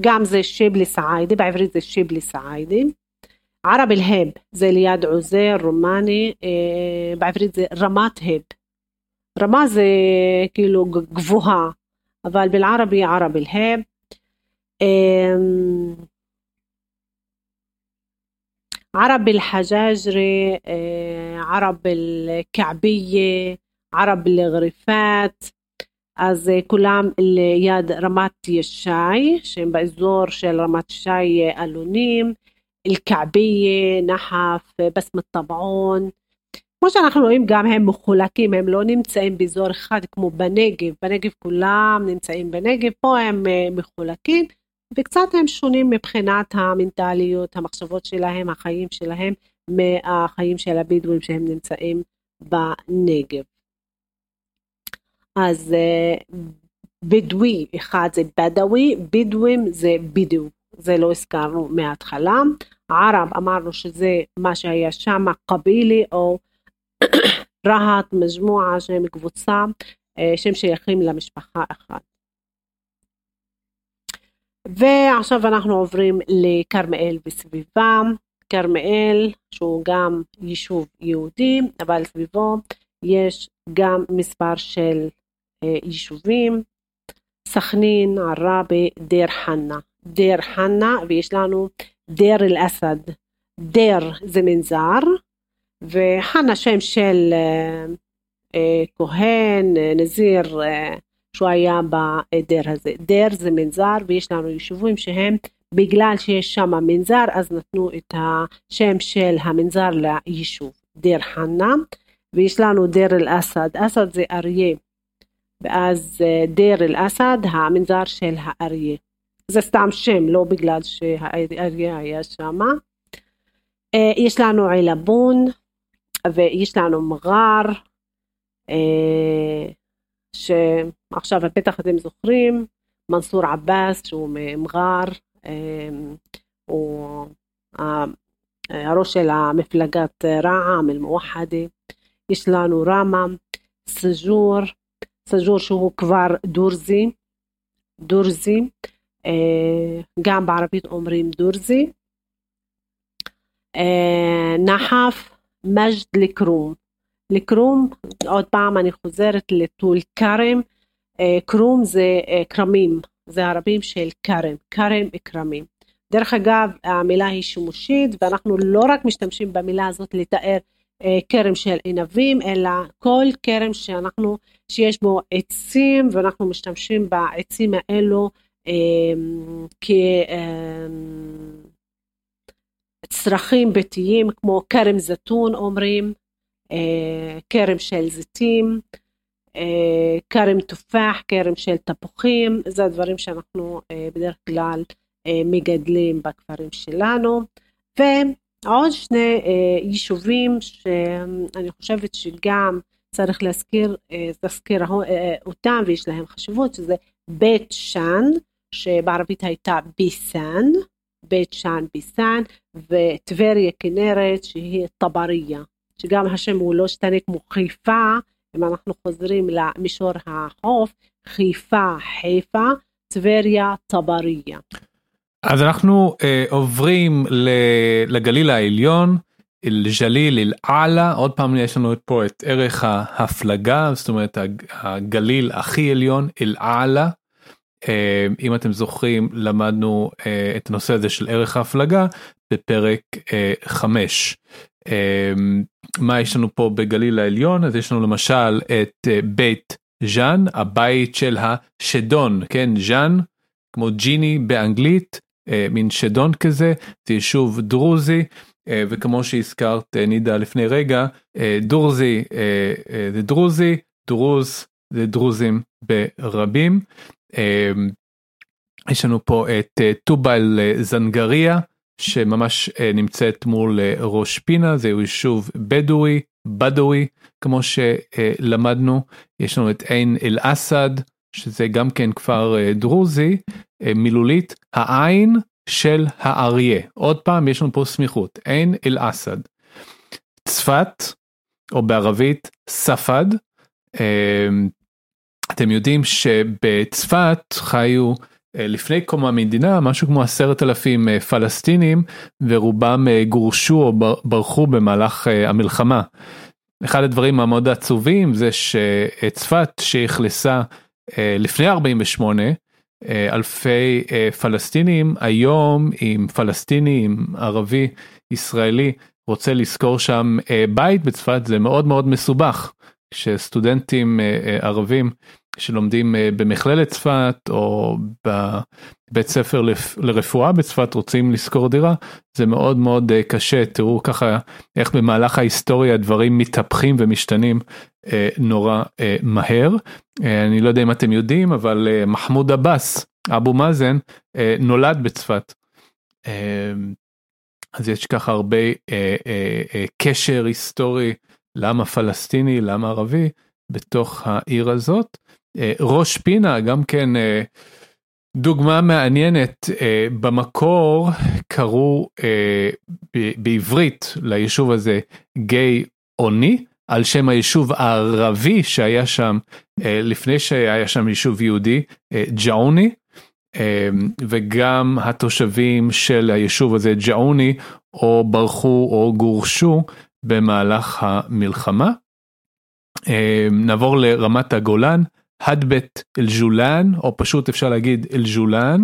גם זה שיבלי סעידי, בעברית זה שיבלי סעידי, ערב אל-הב זה ליד עוזר, רומני, אה, בעברית זה רמת הב. רמה זה כאילו גבוהה, אבל בלערבי ערב אל-הב. عرب الحجاجرة عرب الكعبية عرب الغرفات אז כולם ליד רמת ישי, שהם באזור של רמת ישי אלונים, אל-כעביה, נחף, בסמת טבעון. כמו שאנחנו רואים גם הם מחולקים, הם לא נמצאים באזור אחד כמו בנגב, בנגב כולם נמצאים בנגב, פה הם מחולקים, וקצת הם שונים מבחינת המנטליות, המחשבות שלהם, החיים שלהם, מהחיים של הבדואים שהם נמצאים בנגב. אז אה, בדואי אחד זה בדווי, בדואים זה בדו, זה לא הזכרנו מההתחלה. ערב אמרנו שזה מה שהיה שם, קבילי או (coughs) רהט, מג'מועה שהם קבוצה אה, שהם שייכים למשפחה אחת. ועכשיו אנחנו עוברים לכרמיאל וסביבה. כרמיאל שהוא גם יישוב יהודי, אבל סביבו יש גם מספר של יישובים, סכנין, עראבה, דיר חנא. דיר חנא ויש לנו דיר אל-אסד. דיר זה מנזר וחנא שם של אה, אה, כהן, אה, נזיר, אה, שהוא היה בדר הזה. דר זה מנזר ויש לנו יישובים שהם בגלל שיש שם מנזר אז נתנו את השם של המנזר ליישוב. דיר חנא ויש לנו דיר אל-אסד, אסד זה אריה ואז אה, דיר אל-אסד המנזר של האריה. זה סתם שם לא בגלל שהאריה היה שם. אה, יש לנו עילבון ויש לנו מג'אר אה, שעכשיו בטח אתם זוכרים, מנסור עבאס שהוא ממג'אר, אמ, הוא הראש של המפלגת רע"מ, אל-מואחדה, יש לנו רמה, סג'ור, סג'ור שהוא כבר דורזי, דורזי, אה, גם בערבית אומרים דורזי, אה, נחף, מג'ד אל-כרום, לכרום, עוד פעם אני חוזרת לטול כרם, אה, כרום זה אה, כרמים, זה הרבים של כרם, כרם וכרמים. דרך אגב, המילה היא שימושית ואנחנו לא רק משתמשים במילה הזאת לתאר אה, כרם של ענבים, אלא כל כרם שאנחנו, שיש בו עצים ואנחנו משתמשים בעצים האלו כצרכים ביתיים כמו כרם זיתון אומרים, כרם של זיתים, כרם תופח, כרם של תפוחים, זה הדברים שאנחנו בדרך כלל מגדלים בכפרים שלנו. ועוד שני יישובים שאני חושבת שגם צריך להזכיר, להזכיר אותם ויש להם חשיבות, שזה בית שאן, שבערבית הייתה ביסן, בית שאן ביסן, וטבריה כנרת שהיא טבריה, שגם השם הוא לא שתנה כמו חיפה, אם אנחנו חוזרים למישור החוף, חיפה, חיפה, טבריה, טבריה. אז אנחנו אה, עוברים לגליל העליון, אל-ג'ליל אל-עלה, עוד פעם יש לנו פה את ערך ההפלגה, זאת אומרת הגליל הכי עליון, אל-עלה. אה, אם אתם זוכרים למדנו אה, את הנושא הזה של ערך ההפלגה בפרק 5. אה, מה יש לנו פה בגליל העליון אז יש לנו למשל את בית ז'אן הבית של השדון כן ז'אן כמו ג'יני באנגלית מין שדון כזה זה יישוב דרוזי וכמו שהזכרת נידה לפני רגע דורזי זה דרוזי דרוז זה דרוזים ברבים. יש לנו פה את אה, טובל אה, זנגריה שממש אה, נמצאת מול ראש פינה זה יישוב בדואי בדואי כמו שלמדנו יש לנו את עין אל אסד שזה גם כן כפר דרוזי מילולית העין של האריה עוד פעם יש לנו פה סמיכות עין אל אסד. צפת או בערבית ספד אמ, אתם יודעים שבצפת חיו אה, לפני קום המדינה משהו כמו עשרת אלפים אה, פלסטינים ורובם אה, גורשו או ברחו במהלך המלחמה. אחד הדברים המאוד עצובים זה שצפת שאכלסה לפני 48 אלפי פלסטינים היום עם פלסטיני עם ערבי ישראלי רוצה לשכור שם בית בצפת זה מאוד מאוד מסובך. שסטודנטים אה, אה, ערבים שלומדים אה, במכללת צפת או בבית ספר לרפואה בצפת רוצים לשכור דירה זה מאוד מאוד קשה תראו ככה איך במהלך ההיסטוריה דברים מתהפכים ומשתנים נורא מהר אני לא יודע אם אתם יודעים אבל מחמוד עבאס אבו מאזן נולד בצפת. אז יש ככה הרבה קשר היסטורי למה פלסטיני, למה ערבי, בתוך העיר הזאת. אה, ראש פינה גם כן אה, דוגמה מעניינת, אה, במקור קראו בעברית ליישוב הזה גיא אוני, על שם היישוב הערבי שהיה שם לפני שהיה שם יישוב יהודי, ג'אוני. וגם התושבים של היישוב הזה ג'אוני או ברחו או גורשו במהלך המלחמה. נעבור לרמת הגולן, הדבט אל-ג'ולן, או פשוט אפשר להגיד אל-ג'ולן,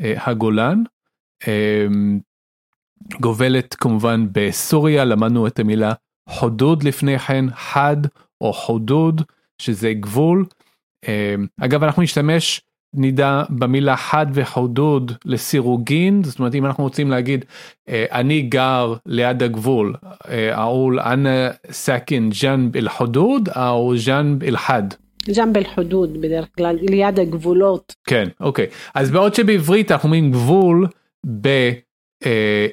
אה, הגולן. אה, גובלת כמובן בסוריה, למדנו את המילה חודוד לפני כן, חד או חודוד, שזה גבול. אגב, אנחנו נשתמש נדע במילה חד וחודוד לסירוגין זאת אומרת אם אנחנו רוצים להגיד אה, אני גר ליד הגבול אעול אנה סכין ג'אנב אל חודוד או ג'אנב אל חד. ג'אנב אל חודוד בדרך כלל ליד הגבולות. כן אוקיי אז בעוד שבעברית אנחנו אומרים גבול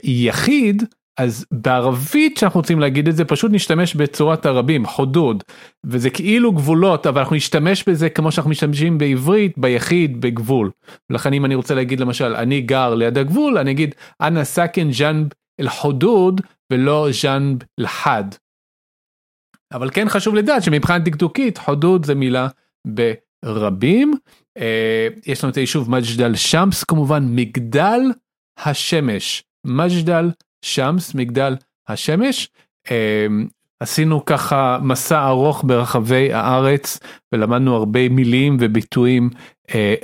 ביחיד אז בערבית שאנחנו רוצים להגיד את זה פשוט נשתמש בצורת הרבים חודוד וזה כאילו גבולות אבל אנחנו נשתמש בזה כמו שאנחנו משתמשים בעברית ביחיד בגבול. לכן אם אני רוצה להגיד למשל אני גר ליד הגבול אני אגיד אנא סאקן ג'אנב אל חודוד ולא ג'אנב לחד. אבל כן חשוב לדעת שמבחינת דקדוקית חודוד זה מילה ברבים. אה, יש לנו את היישוב מג'דל שמס כמובן מגדל השמש מג'דל שמס מגדל השמש. אמ, עשינו ככה מסע ארוך ברחבי הארץ ולמדנו הרבה מילים וביטויים אה,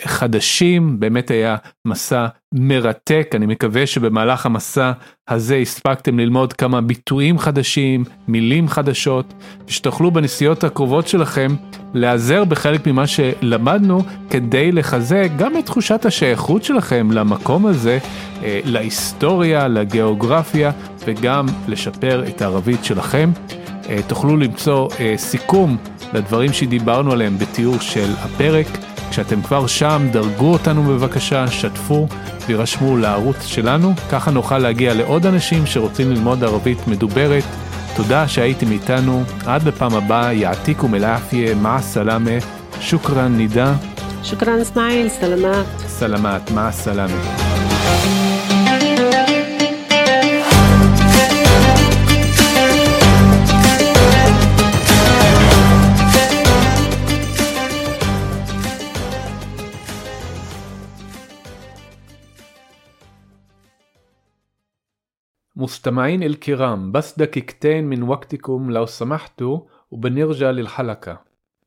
חדשים, באמת היה מסע מרתק, אני מקווה שבמהלך המסע הזה הספקתם ללמוד כמה ביטויים חדשים, מילים חדשות, ושתוכלו בנסיעות הקרובות שלכם להיעזר בחלק ממה שלמדנו כדי לחזק גם את תחושת השייכות שלכם למקום הזה, אה, להיסטוריה, לגיאוגרפיה, וגם לשפר את הערבית שלכם. אה, תוכלו למצוא סיכום לדברים שדיברנו עליהם בתיאור של הפרק. כשאתם כבר שם, דרגו אותנו בבקשה, שתפו וירשמו לערוץ שלנו, ככה נוכל להגיע לעוד אנשים שרוצים ללמוד ערבית מדוברת. תודה שהייתם איתנו, עד לפעם הבאה, יעתיקו מלאפיה, מע סלאמה, שוכרן נידה. שוכרן אסמאעיל, סלמת. סלמת, מע סלאמה. مستمعين الكرام بس دقيقتين من وقتكم لو سمحتوا ובנרג'ה ללחלקה.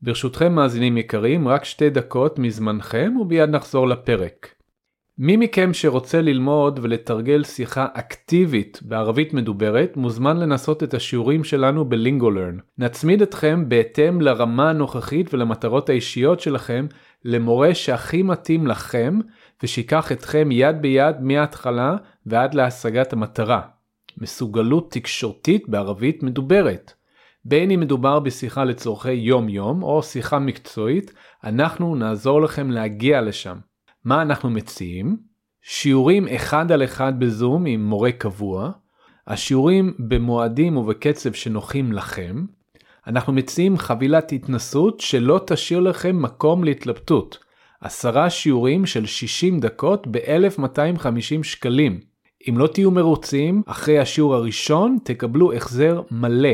ברשותכם מאזינים יקרים, רק שתי דקות מזמנכם וביד נחזור לפרק. מי מכם שרוצה ללמוד ולתרגל שיחה אקטיבית בערבית מדוברת, מוזמן לנסות את השיעורים שלנו בלינגולרן. נצמיד אתכם בהתאם לרמה הנוכחית ולמטרות האישיות שלכם למורה שהכי מתאים לכם, ושיקח אתכם יד ביד מההתחלה ועד להשגת המטרה. מסוגלות תקשורתית בערבית מדוברת. בין אם מדובר בשיחה לצורכי יום יום או שיחה מקצועית, אנחנו נעזור לכם להגיע לשם. מה אנחנו מציעים? שיעורים אחד על אחד בזום עם מורה קבוע, השיעורים במועדים ובקצב שנוחים לכם, אנחנו מציעים חבילת התנסות שלא תשאיר לכם מקום להתלבטות. עשרה שיעורים של 60 דקות ב-1250 שקלים. אם לא תהיו מרוצים, אחרי השיעור הראשון תקבלו החזר מלא.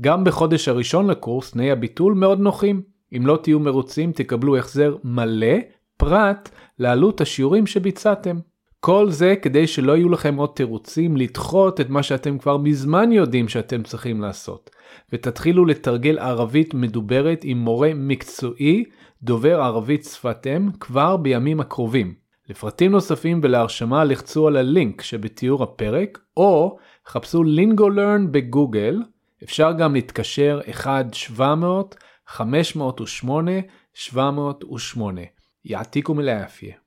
גם בחודש הראשון לקורס תנאי הביטול מאוד נוחים. אם לא תהיו מרוצים תקבלו החזר מלא, פרט לעלות השיעורים שביצעתם. כל זה כדי שלא יהיו לכם עוד תירוצים לדחות את מה שאתם כבר מזמן יודעים שאתם צריכים לעשות. ותתחילו לתרגל ערבית מדוברת עם מורה מקצועי דובר ערבית שפת אם כבר בימים הקרובים. לפרטים נוספים ולהרשמה לחצו על הלינק שבתיאור הפרק, או חפשו לינגולרן בגוגל, אפשר גם להתקשר 1-700-508-708. יעתיקו מלאפיה.